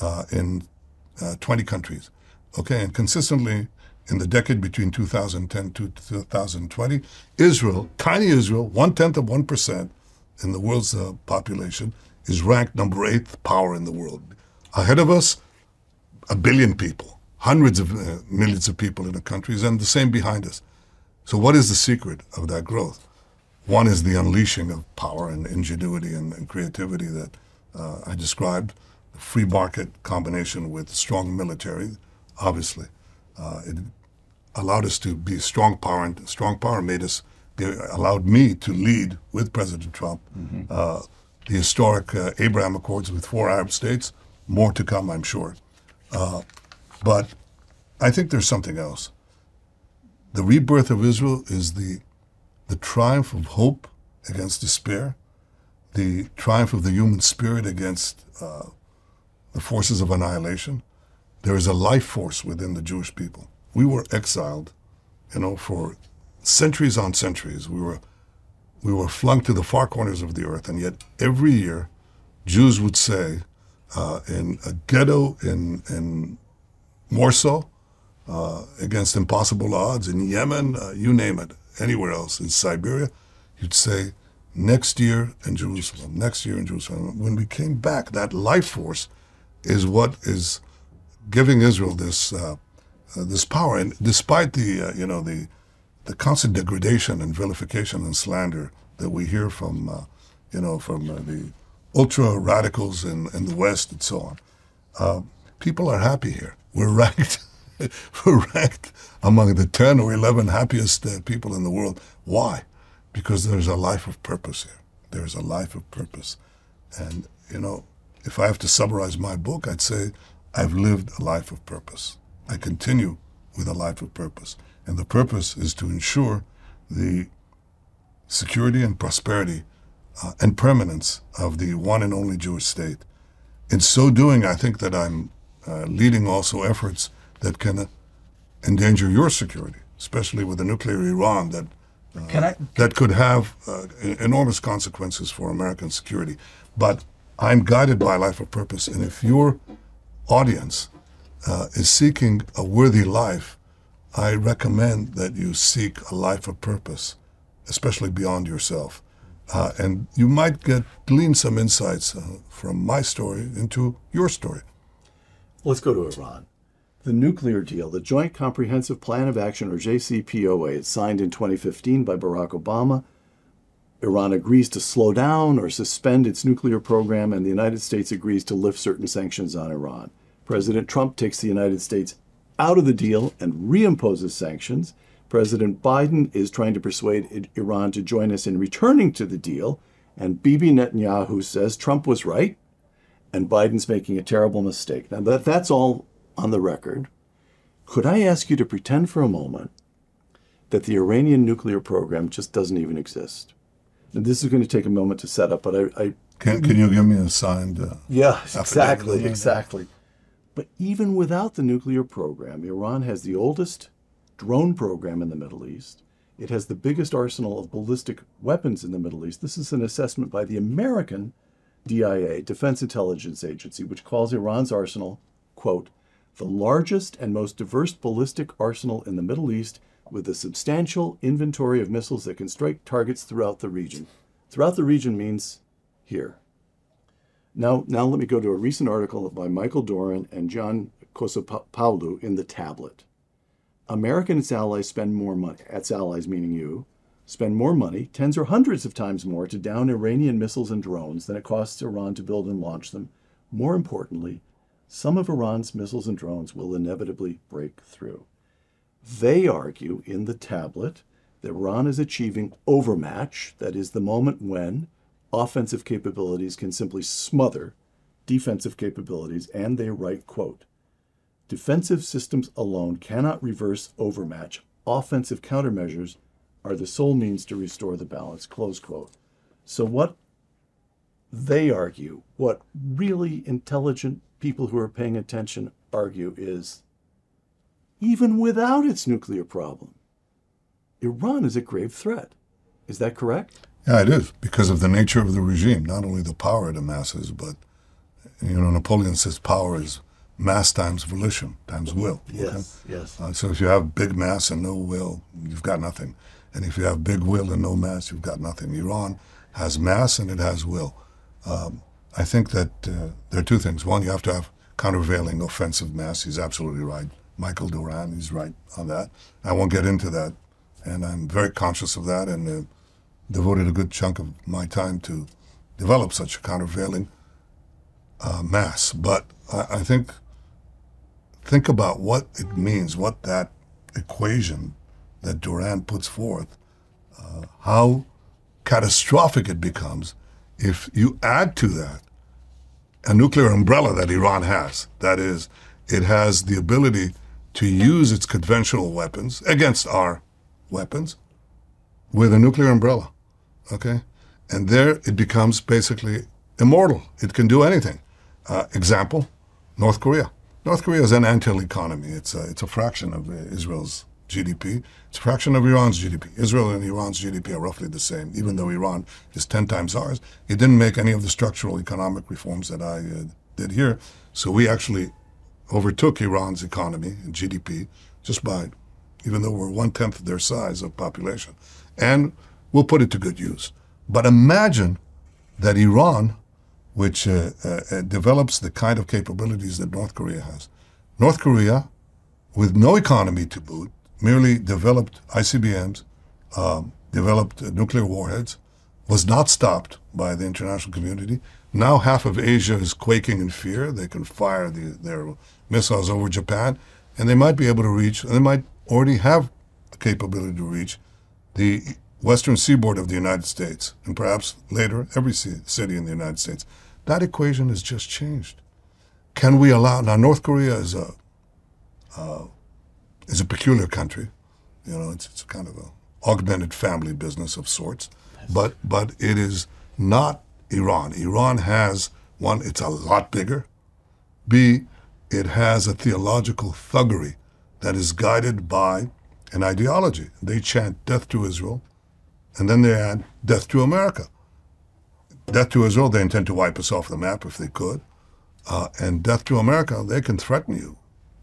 uh, in uh, 20 countries. Okay, and consistently in the decade between 2010 to 2020, Israel, tiny Israel, one tenth of one percent in the world's uh, population, is ranked number eighth power in the world. Ahead of us, a billion people, hundreds of uh, millions of people in the countries, and the same behind us. So, what is the secret of that growth? One is the unleashing of power and ingenuity and, and creativity that uh, I described, the free market combination with strong military, obviously. Uh, it allowed us to be strong power, and strong power made us, allowed me to lead with President Trump mm-hmm. uh, the historic uh, Abraham Accords with four Arab states. More to come, I'm sure. Uh, but I think there's something else. The rebirth of Israel is the the triumph of hope against despair, the triumph of the human spirit against uh, the forces of annihilation. There is a life force within the Jewish people. We were exiled, you know, for centuries on centuries. We were we were flung to the far corners of the earth, and yet every year, Jews would say, uh, in a ghetto in in Warsaw, uh, against impossible odds in Yemen, uh, you name it, anywhere else in Siberia, you'd say, next year in Jerusalem, next year in Jerusalem. When we came back, that life force is what is giving Israel this uh, uh, this power. And despite the uh, you know the the constant degradation and vilification and slander that we hear from uh, you know from uh, the ultra radicals in, in the West and so on, uh, people are happy here. We're ranked ranked among the 10 or 11 happiest uh, people in the world. Why? Because there's a life of purpose here. There's a life of purpose. And, you know, if I have to summarize my book, I'd say I've lived a life of purpose. I continue with a life of purpose. And the purpose is to ensure the security and prosperity uh, and permanence of the one and only Jewish state. In so doing, I think that I'm uh, leading also efforts that can uh, endanger your security, especially with a nuclear Iran that uh, I, that could have uh, enormous consequences for American security. But I'm guided by life of purpose, and if your audience uh, is seeking a worthy life, I recommend that you seek a life of purpose, especially beyond yourself. Uh, and you might get glean some insights uh, from my story into your story. Let's go to Iran. The nuclear deal, the Joint Comprehensive Plan of Action, or JCPOA, it's signed in 2015 by Barack Obama. Iran agrees to slow down or suspend its nuclear program, and the United States agrees to lift certain sanctions on Iran. President Trump takes the United States out of the deal and reimposes sanctions. President Biden is trying to persuade Iran to join us in returning to the deal. And Bibi Netanyahu says Trump was right and Biden's making a terrible mistake. Now, that, that's all on the record. Could I ask you to pretend for a moment that the Iranian nuclear program just doesn't even exist? And this is going to take a moment to set up, but I. I can, can you give me a signed? Uh, yeah, exactly, exactly. But even without the nuclear program, Iran has the oldest drone program in the Middle East. It has the biggest arsenal of ballistic weapons in the Middle East. This is an assessment by the American DIA, Defense Intelligence Agency, which calls Iran's arsenal, quote, the largest and most diverse ballistic arsenal in the Middle East with a substantial inventory of missiles that can strike targets throughout the region. Throughout the region means here. Now, now let me go to a recent article by Michael Doran and John Kasapoglu in The Tablet. American and its allies spend more money, its allies meaning you, spend more money, tens or hundreds of times more, to down Iranian missiles and drones than it costs Iran to build and launch them. More importantly, some of Iran's missiles and drones will inevitably break through. They argue in the tablet that Iran is achieving overmatch, that is, the moment when offensive capabilities can simply smother defensive capabilities, and they write, quote, Defensive systems alone cannot reverse overmatch. Offensive countermeasures are the sole means to restore the balance. Close quote. So, what they argue, what really intelligent people who are paying attention argue, is even without its nuclear problem, Iran is a grave threat. Is that correct? Yeah, it is because of the nature of the regime, not only the power it amasses, but you know, Napoleon says power is mass times volition times will. Yes, okay? yes. Uh, so if you have big mass and no will, you've got nothing. And if you have big will and no mass, you've got nothing. Iran has mass and it has will. Um, I think that uh, there are two things. One, you have to have countervailing offensive mass. He's absolutely right. Michael Doran, he's right on that. I won't get into that. And I'm very conscious of that and uh, devoted a good chunk of my time to develop such a countervailing uh, mass. But I, I think think about what it means, what that equation that Doran puts forth, uh, how catastrophic it becomes if you add to that a nuclear umbrella that Iran has. That is, it has the ability to use its conventional weapons against our weapons with a nuclear umbrella. Okay? And there it becomes basically immortal. It can do anything. Uh, example North Korea. North Korea is an Antile economy. It's a, it's a fraction of Israel's GDP. It's a fraction of Iran's GDP. Israel and Iran's GDP are roughly the same, even though Iran is 10 times ours. It didn't make any of the structural economic reforms that I uh, did here. So we actually overtook Iran's economy and GDP just by, even though we're one tenth their size of population. And we'll put it to good use. But imagine that Iran which uh, uh, uh, develops the kind of capabilities that North Korea has. North Korea, with no economy to boot, merely developed ICBMs, um, developed nuclear warheads, was not stopped by the international community. Now half of Asia is quaking in fear. They can fire the, their missiles over Japan, and they might be able to reach, and they might already have the capability to reach the western seaboard of the United States, and perhaps later every city in the United States. That equation has just changed. Can we allow now? North Korea is a uh, is a peculiar country. You know, it's, it's kind of a augmented family business of sorts, but but it is not Iran. Iran has one. It's a lot bigger. B, it has a theological thuggery that is guided by an ideology. They chant death to Israel, and then they add death to America. Death to Israel, they intend to wipe us off the map if they could. Uh, and death to America, they can threaten you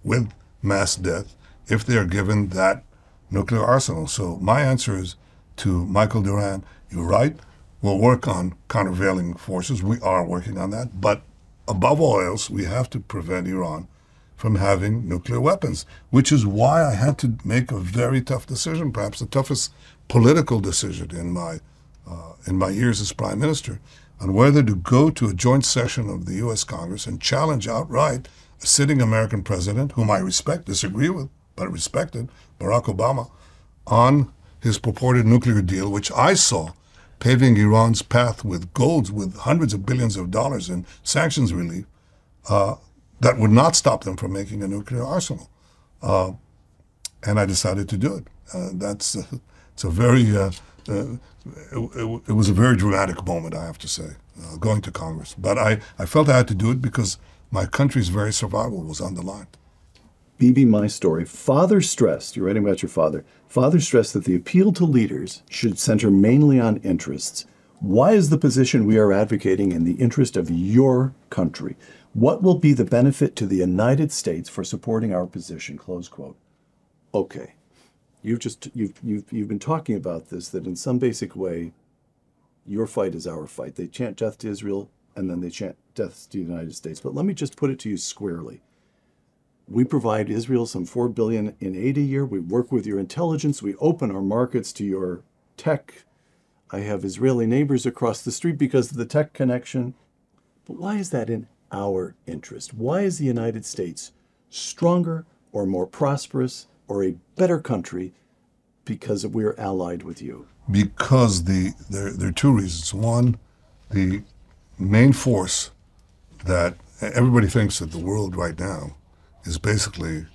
with mass death if they are given that nuclear arsenal. So my answer is to Michael Doran, you're right. We'll work on countervailing forces. We are working on that. But above all else, we have to prevent Iran from having nuclear weapons, which is why I had to make a very tough decision, perhaps the toughest political decision in my uh, in my years as prime minister, on whether to go to a joint session of the U.S. Congress and challenge outright a sitting American president, whom I respect, disagree with, but respected, Barack Obama, on his purported nuclear deal, which I saw paving Iran's path with golds, with hundreds of billions of dollars in sanctions relief, uh, that would not stop them from making a nuclear arsenal. Uh, and I decided to do it. Uh, that's uh, it's a very uh, uh, it, it, was a very dramatic moment, I have to say, going to Congress. But I, I felt I had to do it because my country's very survival was on the line. Bibi, my story. Father stressed, you're writing about your father, father stressed that the appeal to leaders should center mainly on interests. Why is the position we are advocating in the interest of your country? What will be the benefit to the United States for supporting our position? Close quote. Okay. You've just you've you've you've been talking about this that in some basic way, your fight is our fight. They chant death to Israel and then they chant death to the United States. But let me just put it to you squarely. We provide Israel some four billion in aid a year. We work with your intelligence. We open our markets to your tech. I have Israeli neighbors across the street because of the tech connection. But why is that in our interest? Why is the United States stronger or more prosperous or a better country because we're allied with you? Because the there, there are two reasons. One, the main force that everybody thinks that the world right now is basically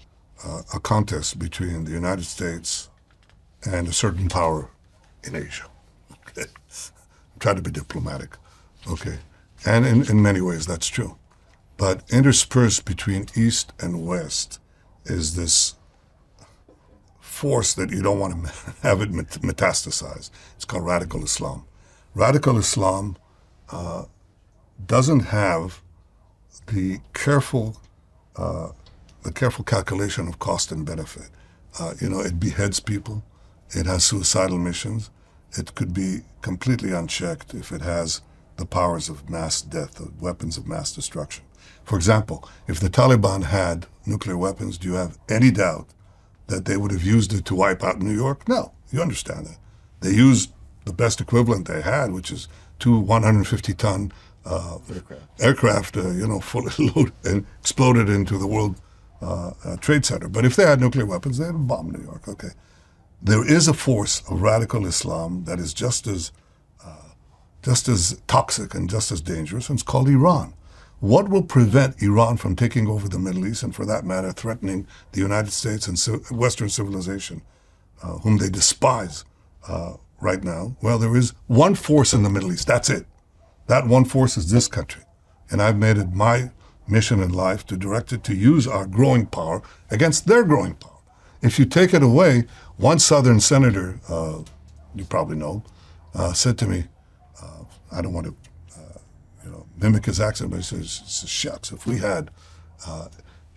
uh, a contest between the United States and a certain power in Asia. Okay. To be diplomatic. Okay. And in, in many ways, that's true. But interspersed between East and West is this force that you don't want to have it metastasize. It's called radical Islam. Radical Islam uh, doesn't have the careful, uh, the careful calculation of cost and benefit. Uh, you know, it beheads people. It has suicidal missions. It could be completely unchecked if it has the powers of mass death, the weapons of mass destruction. For example, if the Taliban had nuclear weapons, do you have any doubt that they would have used it to wipe out New York? No, you understand that. They used the best equivalent they had, which is two 150 ton uh, aircraft, aircraft uh, you know, fully loaded and exploded into the World uh, uh, Trade Center. But if they had nuclear weapons, they'd bombed New York. Okay. There is a force of radical Islam that is just as, uh, just as toxic and just as dangerous, and it's called Iran. What will prevent Iran from taking over the Middle East and, for that matter, threatening the United States and Western civilization, uh, whom they despise uh, right now? Well, there is one force in the Middle East. That's it. That one force is this country. And I've made it my mission in life to direct it to use our growing power against their growing power. If you take it away, one Southern senator, uh, you probably know, uh, said to me, uh, I don't want to you know, mimic his accent, but he says, says shucks, if we had uh,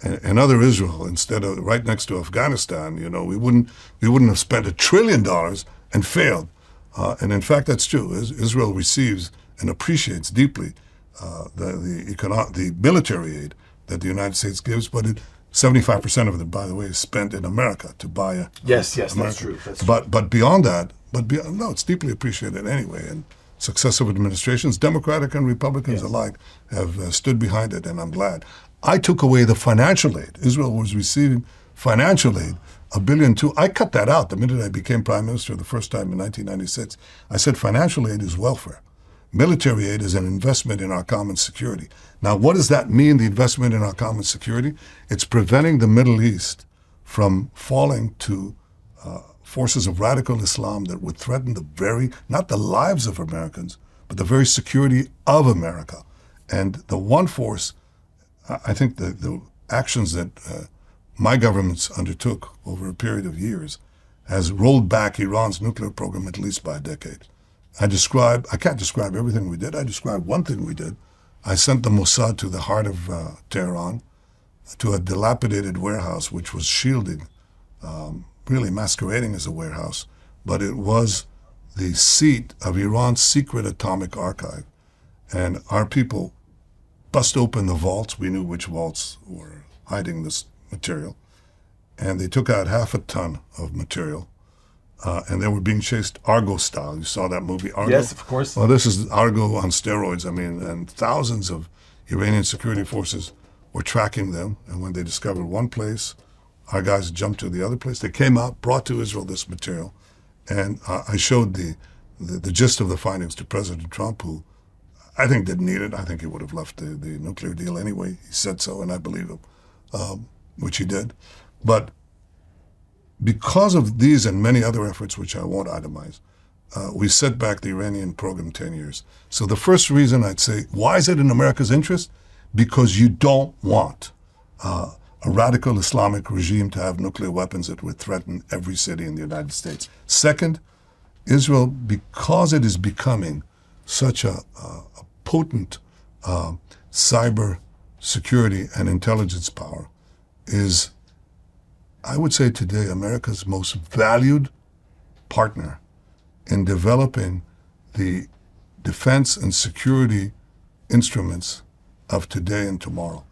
another Israel instead of right next to Afghanistan, you know, we wouldn't we wouldn't have spent a trillion dollars and failed. Uh, and in fact, that's true. Israel receives and appreciates deeply uh, the the, econo- the military aid that the United States gives, but it, 75% of it, by the way, is spent in America to buy a. Yes, yes, America. that's true. That's but, but beyond that, but beyond, no, it's deeply appreciated anyway. And successive administrations, Democratic and Republicans yes. alike, have uh, stood behind it, and I'm glad. I took away the financial aid. Israel was receiving financial aid, a billion two. I cut that out the minute I became prime minister the first time in 1996. I said financial aid is welfare. Military aid is an investment in our common security. Now, what does that mean, the investment in our common security? It's preventing the Middle East from falling to uh, forces of radical Islam that would threaten the very, not the lives of Americans, but the very security of America. And the one force, I think the, the actions that uh, my governments undertook over a period of years has rolled back Iran's nuclear program at least by a decade. I describe, I can't describe everything we did. I describe one thing we did. I sent the Mossad to the heart of uh, Tehran, to a dilapidated warehouse which was shielded, um, really masquerading as a warehouse, but it was the seat of Iran's secret atomic archive. And our people bust open the vaults. We knew which vaults were hiding this material. And they took out half a ton of material. Uh, and they were being chased Argo style. You saw that movie, Argo? Yes, of course. Well, this is Argo on steroids. I mean, and thousands of Iranian security forces were tracking them. And when they discovered one place, our guys jumped to the other place. They came out, brought to Israel this material. And uh, I showed the, the, the gist of the findings to President Trump, who I think didn't need it. I think he would have left the, the nuclear deal anyway. He said so, and I believe him, um, which he did. But because of these and many other efforts, which I won't itemize, uh, we set back the Iranian program 10 years. So the first reason I'd say, why is it in America's interest? Because you don't want uh, a radical Islamic regime to have nuclear weapons that would threaten every city in the United States. Second, Israel, because it is becoming such a, a, a potent uh, cyber security and intelligence power, is, I would say today, America's most valued partner in developing the defense and security instruments of today and tomorrow.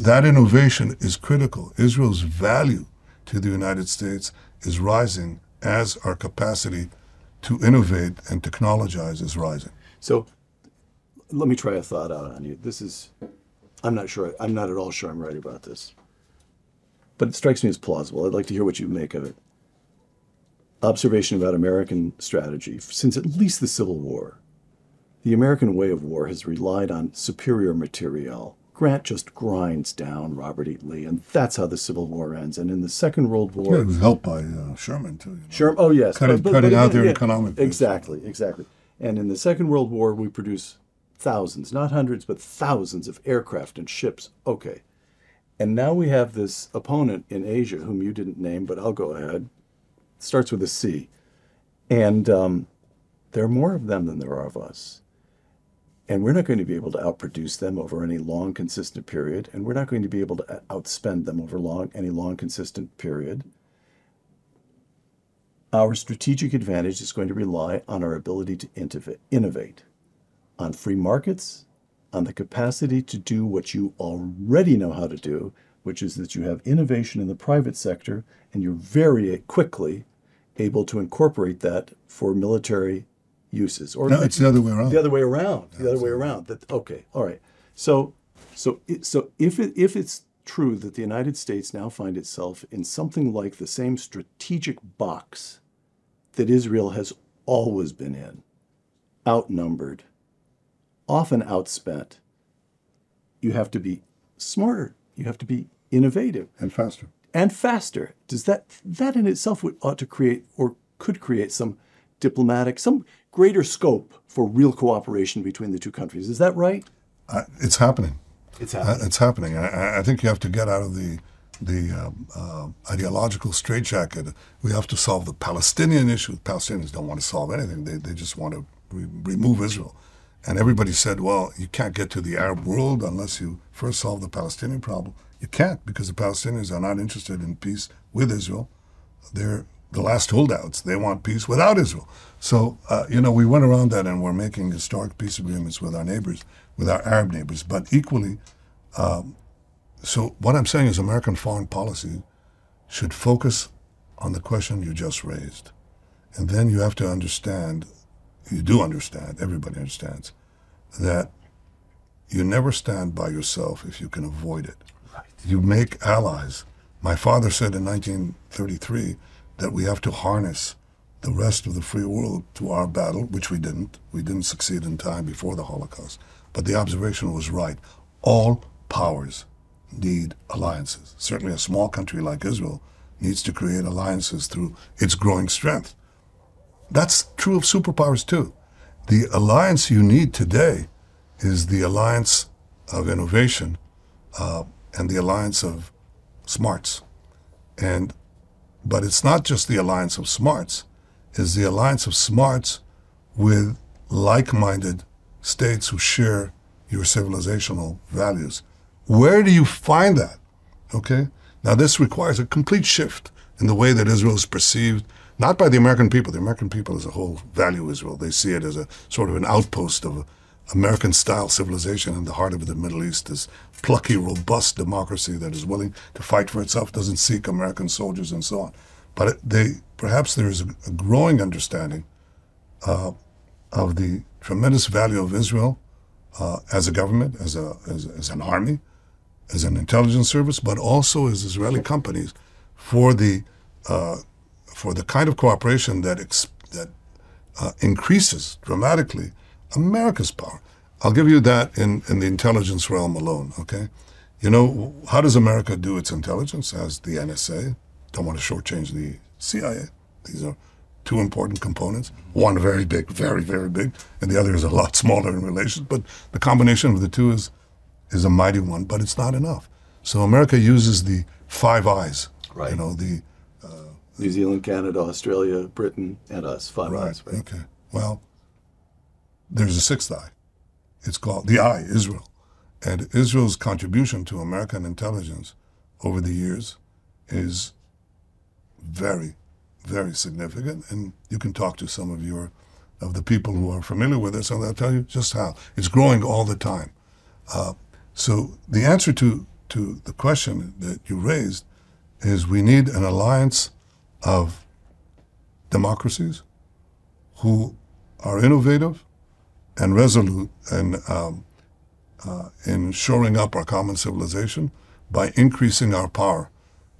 that innovation is critical. Israel's value to the United States is rising as our capacity to innovate and technologize is rising. So let me try a thought out on you. This is, I'm not sure, I'm not at all sure I'm right about this. But it strikes me as plausible. I'd like to hear what you make of it. Observation about American strategy since at least the Civil War. The American way of war has relied on superior materiel. Grant just grinds down Robert E. Lee, and that's how the Civil War ends. And in the Second World War, yeah, it was helped by uh, Sherman too. You know? Sherman, oh yes, cutting, but, but, cutting but, out their yeah. Exactly, exactly. And in the Second World War, we produce thousands, not hundreds, but thousands of aircraft and ships. Okay. And now we have this opponent in Asia, whom you didn't name, but I'll go ahead. It starts with a C. And um, there are more of them than there are of us. And we're not going to be able to outproduce them over any long, consistent period. And we're not going to be able to outspend them over long, any long, consistent period. Our strategic advantage is going to rely on our ability to innovate, on free markets, on the capacity to do what you already know how to do, which is that you have innovation in the private sector and you're very quickly able to incorporate that for military uses. Or no, it's the other way around. The other way around. The other way around. That okay. All right. So so it, so if it, if it's true that the United States now find itself in something like the same strategic box that Israel has always been in, outnumbered, often outspent, you have to be smarter. You have to be innovative and faster. And faster. Does that that in itself would, ought to create or could create some diplomatic, some greater scope for real cooperation between the two countries. Is that right? Uh, it's happening. It's happening. Uh, it's happening. I, I, think you have to get out of the the um, uh, ideological straitjacket. We have to solve the Palestinian issue. The Palestinians don't want to solve anything. They, they just want to re- remove Israel. And everybody said, well, you can't get to the Arab world unless you first solve the Palestinian problem. You can't because the Palestinians are not interested in peace with Israel. They're the last holdouts. They want peace without Israel. So, uh, you know, we went around that and we're making historic peace agreements with our neighbors, with our Arab neighbors. But equally, um, so what I'm saying is American foreign policy should focus on the question you just raised. And then you have to understand, you do understand, everybody understands, that you never stand by yourself if you can avoid it. Right. You make allies. My father said in 1933, that we have to harness the rest of the free world to our battle, which we didn't. We didn't succeed in time before the Holocaust. But the observation was right. All powers need alliances. Certainly, a small country like Israel needs to create alliances through its growing strength. That's true of superpowers, too. The alliance you need today is the alliance of innovation uh, and the alliance of smarts. And but it's not just the alliance of smarts, it's the alliance of smarts with like minded states who share your civilizational values. Where do you find that? Okay? Now, this requires a complete shift in the way that Israel is perceived not by the American people. The American people as a whole value Israel. They see it as a sort of an outpost of American style civilization in the heart of the Middle East, this plucky, robust democracy that is willing to fight for itself, doesn't seek American soldiers and so on. But they perhaps there is a, growing understanding uh, of the tremendous value of Israel uh, as a government, as, a, as, as an army, as an intelligence service, but also as Israeli companies for the uh, for the kind of cooperation that ex- that uh, increases dramatically America's power. I'll give you that in, in the intelligence realm alone, okay? You know, how does America do its intelligence as the NSA? Don't want to shortchange the CIA. These are two important components. One very big, very, very big, and the other is a lot smaller in relation. But the combination of the two is, is a mighty one, but it's not enough. So America uses the five eyes. Right. You know, the New Zealand, Canada, Australia, Britain, and us. Five right, eyes. Right. Okay. Well, there's a sixth eye. It's called the eye, Israel. And Israel's contribution to American intelligence over the years is very, very significant. And you can talk to some of your of the people who are familiar with this, and they'll tell you just how it's growing all the time. Uh, so the answer to to the question that you raised is we need an alliance of democracies who are innovative and resolute in, um, uh, in shoring up our common civilization by increasing our power.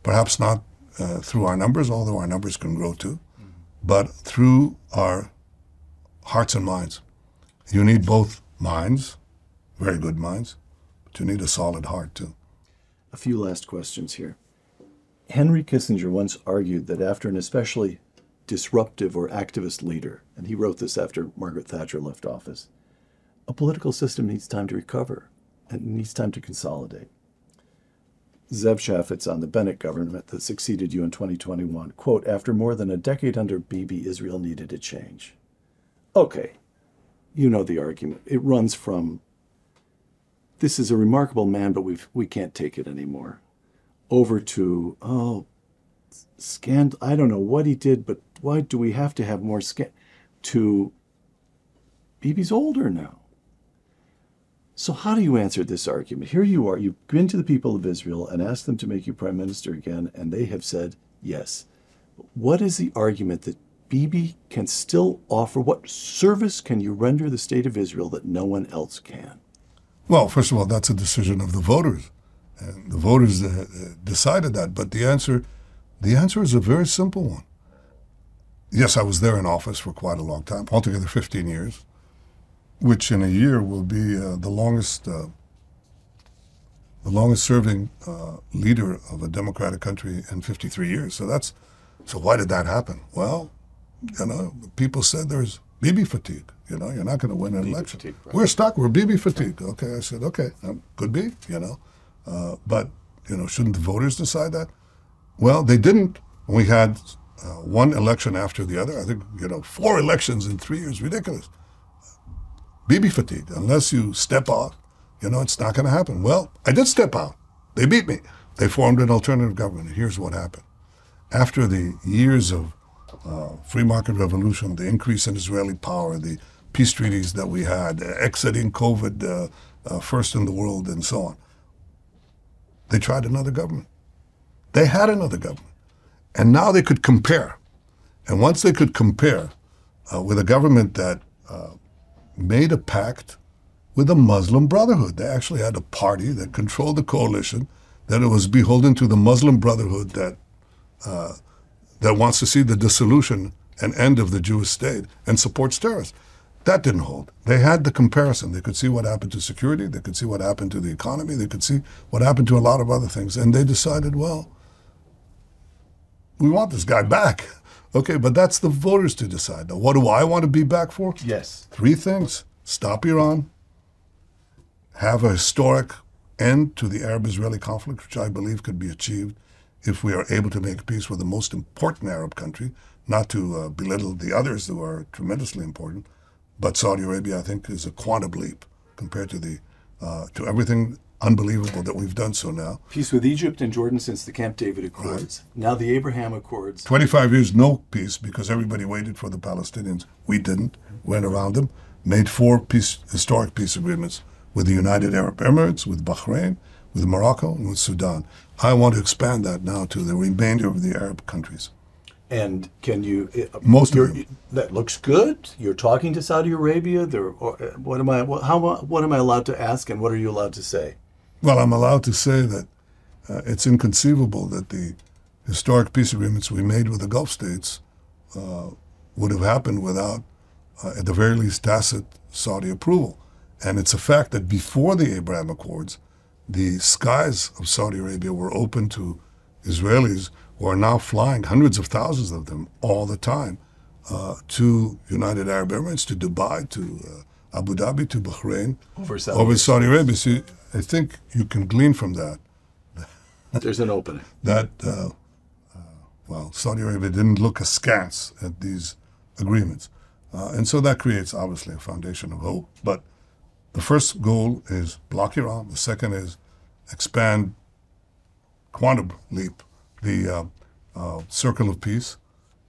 Perhaps not uh, through our numbers, although our numbers can grow too, mm-hmm. but through our hearts and minds. You need both minds, very good minds, but you need a solid heart too. A few last questions here. Henry Kissinger once argued that after an especially disruptive or activist leader, and he wrote this after Margaret Thatcher left office, a political system needs time to recover and needs time to consolidate. Zev Chafets on the Bennett government that succeeded you in 2021, quote, after more than a decade under Bibi, Israel needed a change. Okay, you know the argument. It runs from this is a remarkable man, but we we can't take it anymore over to, oh, scandal. I don't know what he did, but why do we have to have more scandal? To Bibi's older now. So, how do you answer this argument? Here you are, you've been to the people of Israel and asked them to make you prime minister again, and they have said yes. What is the argument that Bibi can still offer? What service can you render the state of Israel that no one else can? Well, first of all, that's a decision of the voters. And the voters uh, decided that. But the answer, the answer is a very simple one. Yes, I was there in office for quite a long time, altogether 15 years, which in a year will be uh, the longest, uh, the longest serving uh, leader of a democratic country in 53 years. So that's, so why did that happen? Well, you know, people said there's Bibi fatigue. You know, you're not going to win an election. Fatigue, right. We're stuck. We're Bibi fatigue. Okay, I said, okay, um, could be. You know, uh, but you know, shouldn't the voters decide that? Well, they didn't. We had uh, one election after the other. I think you know, four elections in three years, ridiculous. Bibi fatigue. Unless you step out, you know, it's not going to happen. Well, I did step out. They beat me. They formed an alternative government. Here's what happened. After the years of uh, free market revolution, the increase in Israeli power, the peace treaties that we had, exiting COVID uh, uh, first in the world, and so on. They tried another government. They had another government. And now they could compare. And once they could compare uh, with a government that uh, made a pact with the Muslim Brotherhood, they actually had a party that controlled the coalition, that it was beholden to the Muslim Brotherhood that, uh, that wants to see the dissolution and end of the Jewish state and supports terrorists. That didn't hold. They had the comparison. They could see what happened to security. They could see what happened to the economy. They could see what happened to a lot of other things. And they decided, well, we want this guy back. Okay, but that's the voters to decide. Now, what do I want to be back for? Yes. Three things stop Iran, have a historic end to the Arab Israeli conflict, which I believe could be achieved if we are able to make peace with the most important Arab country, not to uh, belittle the others who are tremendously important but Saudi Arabia, I think, is a quantum leap compared to the uh, to everything unbelievable that we've done so now. Peace with Egypt and Jordan since the Camp David Accords. Right. Now the Abraham Accords. 25 years, no peace because everybody waited for the Palestinians. We didn't. Went around them. Made four peace, historic peace agreements with the United Arab Emirates, with Bahrain, with Morocco, and with Sudan. I want to expand that now to the remainder of the Arab countries. And can you? Uh, Most of them. That looks good. You're talking to Saudi Arabia. There. Uh, what am I? What, how? What am I allowed to ask? And what are you allowed to say? Well, I'm allowed to say that uh, it's inconceivable that the historic peace agreements we made with the Gulf states uh, would have happened without, uh, at the very least, tacit Saudi approval. And it's a fact that before the Abraham Accords, the skies of Saudi Arabia were open to Israelis who are now flying, hundreds of thousands of them, all the time, uh, to United Arab Emirates, to Dubai, to uh, Abu Dhabi, to Bahrain, over Saudi, over Saudi Arabia. See, I think you can glean from that. There's an opening. That, uh, uh, well, Saudi Arabia didn't look askance at these agreements. Uh, and so that creates, obviously, a foundation of hope. But the first goal is block Iran. The second is expand quantum leap the uh, uh, circle of peace.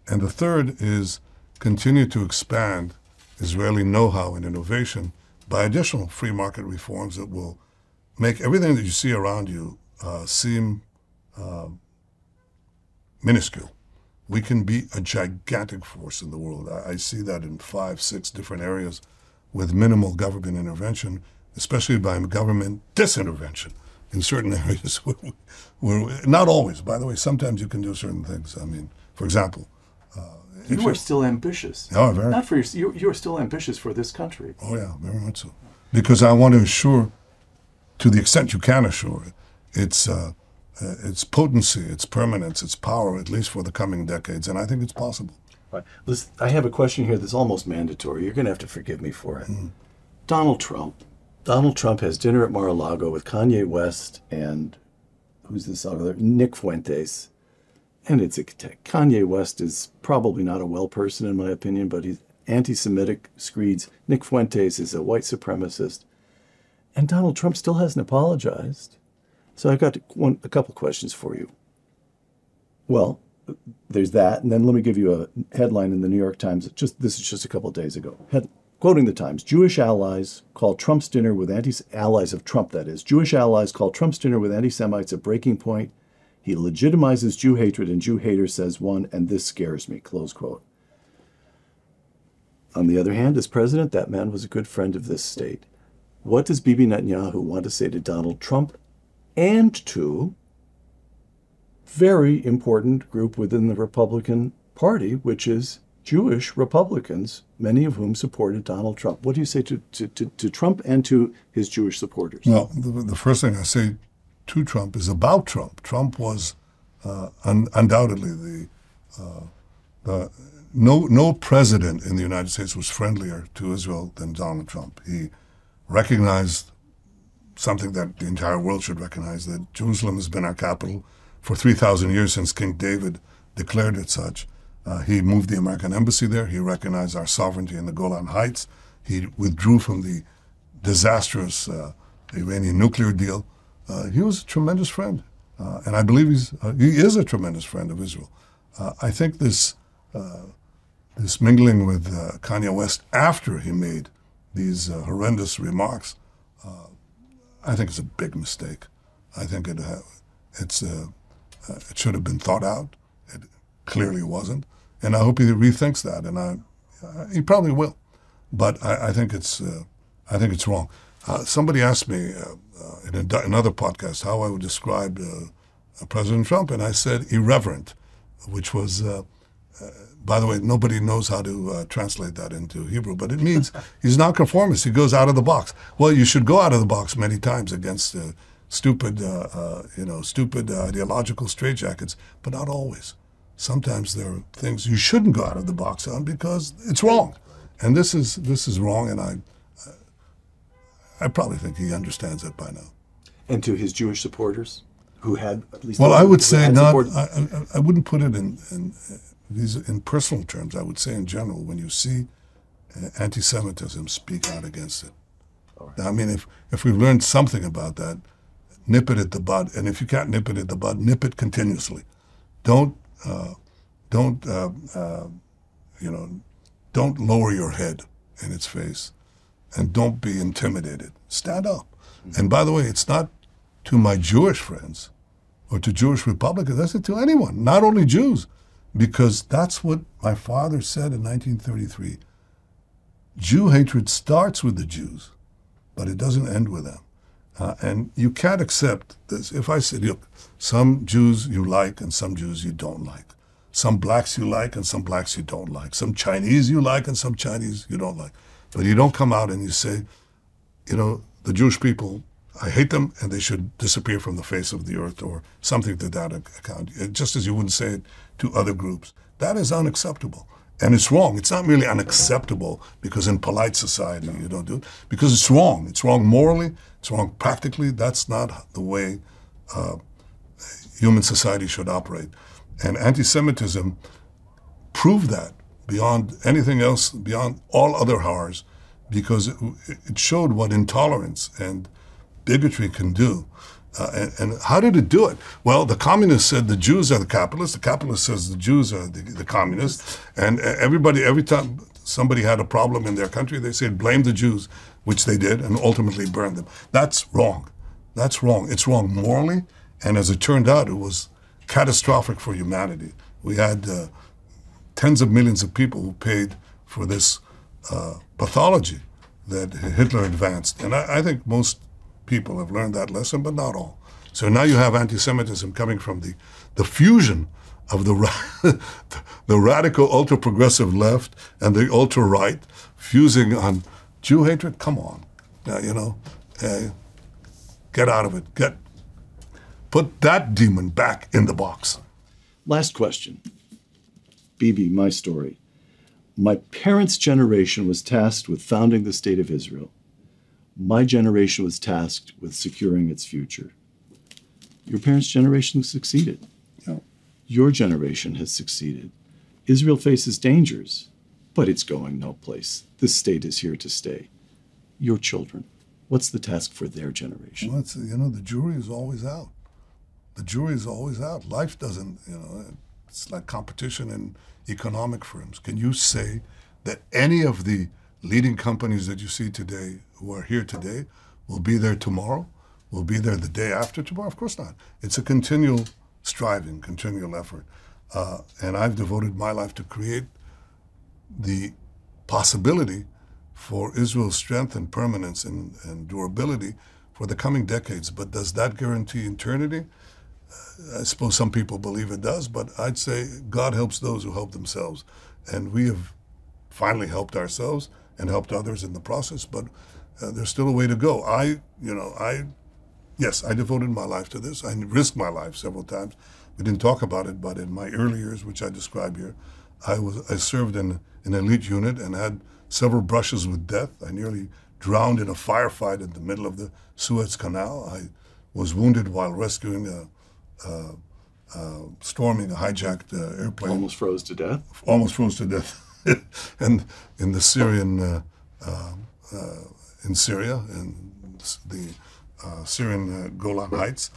And the third is continue to expand Israeli know how and innovation by additional free market reforms that will make everything that you see around you uh, seem uh, minuscule. We can be a gigantic force in the world. I, I see that in five, six different areas with minimal government intervention, especially by government disintervention in certain areas where, where, not always, by the way, sometimes you can do certain things. I mean, for example, uh, you are still ambitious. Oh, very. Not for your, you're, you're still ambitious for this country. Oh yeah, very much so. Because I want to assure, to the extent you can assure it, its uh, uh, its potency, its permanence, its power, at least for the coming decades, and I think it's possible. Right. Listen, I have a question here that's almost mandatory. You're going to have to forgive me for it. Mm. Donald Trump Donald Trump has dinner at Mar-a-Lago with Kanye West and who's this other Nick Fuentes. And it's a Kanye West is probably not a well person in my opinion, but he's anti-Semitic screeds. Nick Fuentes is a white supremacist, and Donald Trump still hasn't apologized. So I've got one, a couple questions for you. Well, there's that, and then let me give you a headline in the New York Times. Just this is just a couple days ago. Head, Quoting the Times, Jewish allies call Trump's dinner with anti allies of Trump, that is, Jewish allies call Trump's dinner with anti Semites a breaking point. He legitimizes Jew hatred and Jew haters, says one, and this scares me, close quote. On the other hand, as president, that man was a good friend of this state. What does Bibi Netanyahu want to say to Donald Trump and to very important group within the Republican Party, which is Jewish Republicans, many of whom supported Donald Trump. What do you say to, to, to, to Trump and to his Jewish supporters? Well, the, the, first thing I say to Trump is about Trump. Trump was uh, un- undoubtedly the, uh, the no, no president in the United States was friendlier to Israel than Donald Trump. He recognized something that the entire world should recognize that Jerusalem has been our capital for 3,000 years since King David declared it such. Uh, he moved the American embassy there. He recognized our sovereignty in the Golan Heights. He withdrew from the disastrous uh, Iranian nuclear deal. Uh, he was a tremendous friend, uh, and I believe he's uh, he is a tremendous friend of Israel. Uh, I think this this mingling with Kanye West after he made these horrendous remarks, I think it's a big mistake. I think it it's it should have been thought out. Clearly wasn't and I hope he rethinks that, and I, uh, he probably will. But I, I think it's, uh, I think it's wrong. Uh, somebody asked me uh, uh, in a, another podcast how I would describe uh, President Trump, and I said irreverent, which was, by the way, nobody knows how to translate that into Hebrew, but it means he's nonconformist. He goes out of the box. Well, you should go out of the box many times against stupid, you know, stupid ideological straitjackets, but not always sometimes there are things you shouldn't go out of the box on because it's wrong, and this is this is wrong, and I I probably think he understands it by now. And to his Jewish supporters, who had at least well, I would say not. I, I, I, wouldn't put it in, in these in personal terms. I would say in general, when you see uh, anti-Semitism, speak out against it. Right. I mean, if if we've learned something about that, nip it at the bud. And if you can't nip it at the bud, nip it continuously. Don't, don't, uh, uh, you know, don't lower your head in its face, and don't be intimidated. Stand up. And by the way, it's not to my Jewish friends or to Jewish Republicans. I said to anyone, not only Jews, because that's what my father said in 1933. Jew hatred starts with the Jews, but it doesn't end with them. Uh, and you can't accept this. If I said, look, some Jews you like and some Jews you don't like, some blacks you like and some blacks you don't like, some Chinese you like and some Chinese you don't like, but you don't come out and you say, you know, the Jewish people, I hate them and they should disappear from the face of the earth or something to that account, just as you wouldn't say it to other groups. That is unacceptable. And it's wrong. It's not merely unacceptable because in polite society you don't do it, because it's wrong. It's wrong morally, it's wrong practically. That's not the way uh, human society should operate. And anti Semitism proved that beyond anything else, beyond all other horrors, because it, it showed what intolerance and bigotry can do. Uh, and, and, how did it do it? Well, the communists said the Jews are the capitalists. The capitalist says the Jews are the, the communists. And everybody, every time somebody had a problem in their country, they said blame the Jews, which they did, and ultimately burned them. That's wrong. That's wrong. It's wrong morally, and as it turned out, it was catastrophic for humanity. We had uh, tens of millions of people who paid for this uh, pathology that Hitler advanced, and I, I think most people have learned that lesson, but not all. So now you have anti-Semitism coming from the, the fusion of the, the radical ultra-progressive left and the ultra-right fusing on Jew hatred. Come on, uh, you know, uh, get out of it. Get put that demon back in the box. Last question, Bibi, my story. My parents' generation was tasked with founding the state of Israel. My generation was tasked with securing its future. Your parents' generation succeeded. Yeah. Your generation has succeeded. Israel faces dangers, but it's going no place. This state is here to stay. Your children, what's the task for their generation? Well, you know, the jury is always out. The jury is always out. Life doesn't, you know, it's like competition in economic firms. Can you say that any of the leading companies that you see today who are here today will be there tomorrow, will be there the day after tomorrow? Of course not. It's a continual striving, continual effort. Uh, and I've devoted my life to create the possibility for Israel's strength and permanence and, and durability for the coming decades. But does that guarantee eternity? Uh, I suppose some people believe it does, but I'd say God helps those who help themselves. And we have finally helped ourselves and helped others in the process, but uh, there's still a way to go. I, you know, I, yes, I devoted my life to this. I risked my life several times. We didn't talk about it, but in my early years, which I describe here, I was I served in an elite unit and had several brushes with death. I nearly drowned in a firefight in the middle of the Suez Canal. I was wounded while rescuing a, a, a storming a hijacked uh, airplane. Almost froze to death. Almost froze to death. and in the Syrian, uh, uh, uh, in Syria, in the Syrian Golan Heights,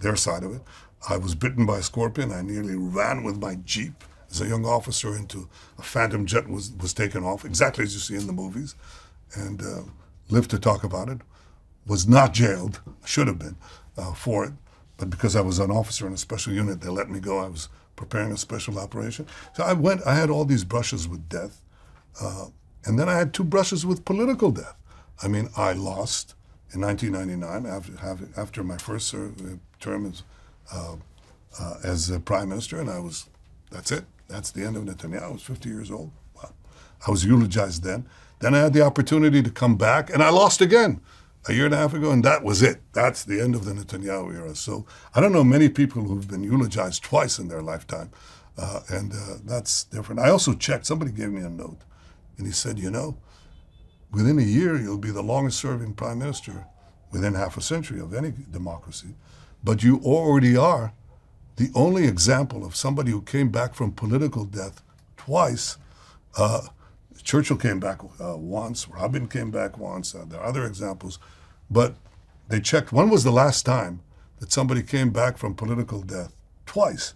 their side of it, I was bitten by a scorpion. I nearly ran with my jeep as a young officer into a Phantom jet was was taken off, exactly as you see in the movies, and uh, lived to talk about it. Was not jailed. Should have been uh, for it, but because I was an officer in a special unit, they let me go. I was preparing a special operation. So I went, I had all these brushes with death. Uh, and then I had two brushes with political death. I mean, I lost in 1999 after, after my first term as, uh, uh, as prime minister, and I was, that's it. That's the end of Netanyahu. I was 50 years old. Wow. I was eulogized then. Then I had the opportunity to come back, and I lost again a year and a half ago, and that was it. That's the end of the Netanyahu era. So I don't know many people who've been eulogized twice in their lifetime, uh, and uh, that's different. I also checked, somebody gave me a note, and he said, you know, within a year, you'll be the longest serving prime minister within half a century of any democracy, but you already are the only example of somebody who came back from political death twice. Uh, Churchill came back uh, once, Rabin came back once, uh, there are other examples. But they checked when was the last time that somebody came back from political death? Twice.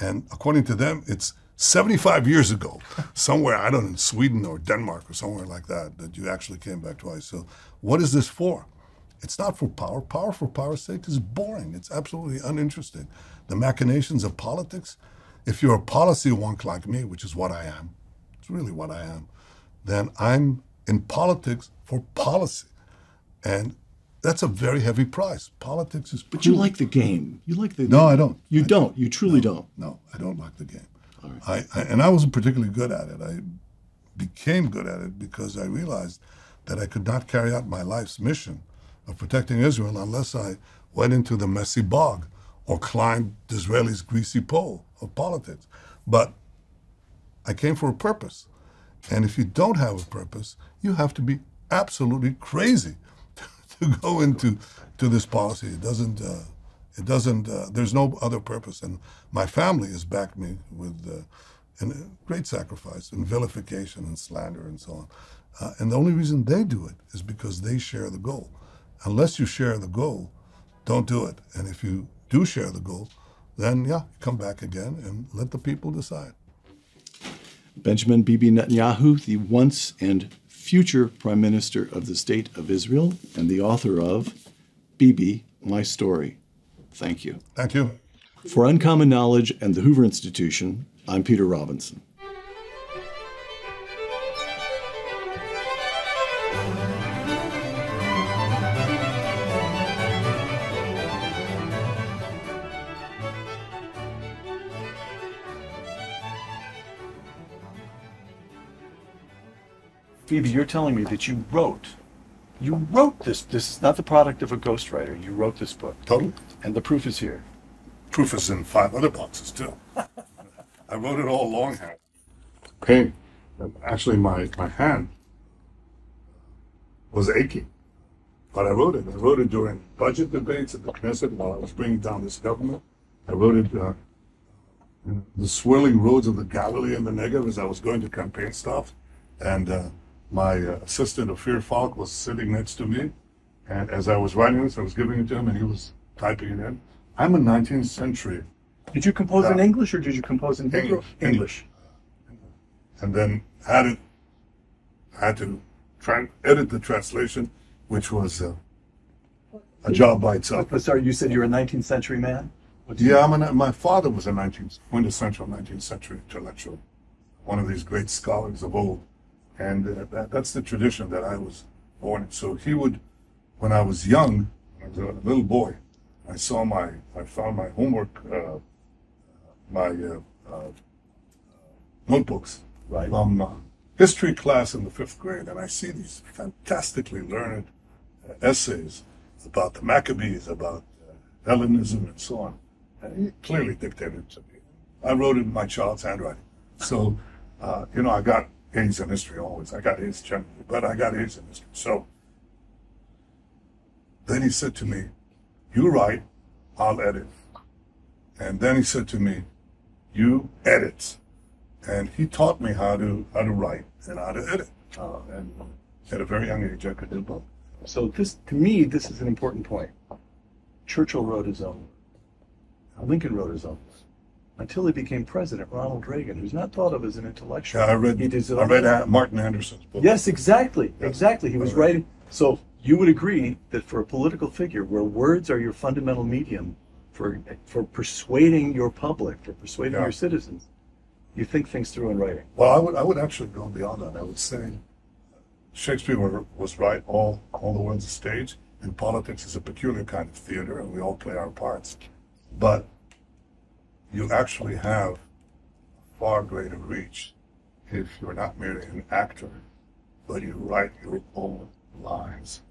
And according to them, it's 75 years ago, somewhere, I don't know, in Sweden or Denmark or somewhere like that, that you actually came back twice. So, what is this for? It's not for power. Power for power's sake is boring. It's absolutely uninteresting. The machinations of politics, if you're a policy wonk like me, which is what I am, it's really what I am, then I'm in politics for policy. And that's a very heavy price. Politics is. But you like the game. You like the. No, I don't. You I don't. You truly no, don't. No, I don't like the game. I, I, and I wasn't particularly good at it. I became good at it because I realized that I could not carry out my life's mission of protecting Israel unless I went into the messy bog or climbed Disraeli's greasy pole of politics. But I came for a purpose. And if you don't have a purpose, you have to be absolutely crazy to go into to this policy. It doesn't. Uh, it doesn't. Uh, there's no other purpose, and my family has backed me with uh, great sacrifice and vilification and slander and so on. Uh, and the only reason they do it is because they share the goal. Unless you share the goal, don't do it. And if you do share the goal, then yeah, come back again and let the people decide. Benjamin Bibi Netanyahu, the once and future Prime Minister of the State of Israel and the author of Bibi, My Story. Thank you. Thank you. For Uncommon Knowledge and the Hoover Institution, I'm Peter Robinson. Bibi, you're telling me that you wrote, you wrote this. This is not the product of a ghostwriter. You wrote this book. Totally. And the proof is here. Proof is in five other boxes too. I wrote it all longhand. Pain. Actually, my, my hand was aching. But I wrote it. I wrote it during budget debates at the Knesset while I was bringing down this government. I wrote it uh, in the swirling roads of the Galilee and the Negev as I was going to campaign stuff. And uh, my uh, assistant, Ophir Falk, was sitting next to me. And as I was writing this, I was giving it to him, and he was typing it in. I'm a 19th century. Did you compose in English or did you compose in Hebrew? English. English. And then had it, had to try and edit the translation, which was uh, a job by itself. Sorry, you said you're a 19th century man? Yeah, I'm a, my father was a 19th, quintessential 19th century intellectual, one of these great scholars of old. And uh, that, that's the tradition that I was born in. So he would, when I was young, when I was a little boy, I saw my, I found my homework, uh, my uh, uh notebooks right. from uh, history class in the fifth grade, and I see these fantastically learned uh, essays about the Maccabees, about Hellenism, and so on. And he clearly dictated to me. I wrote it in my child's handwriting. So, you know, I got A's in history always. I got A's generally, but I got A's in history. So then he said to me, You write, I'll edit. And then he said to me, You edit. And he taught me how to how to write and how to edit. Uh, and at a very young age, I could do both. So this, to me, this is an important point. Churchill wrote his own. Lincoln wrote his own until he became president, Ronald Reagan, who's not thought of as an intellectual. Yeah, I read, I read Martin Anderson's book. Yes, exactly, yes. exactly. He was writing. So you would agree that for a political figure, where words are your fundamental medium for for persuading your public, for persuading yeah. your citizens, you think things through in writing. Well, I would I would actually go beyond that. I would say Shakespeare was right. All all the world's a stage, and politics is a peculiar kind of theater, and we all play our parts. But you actually have far greater reach if you're not merely an actor, but you write your own lines.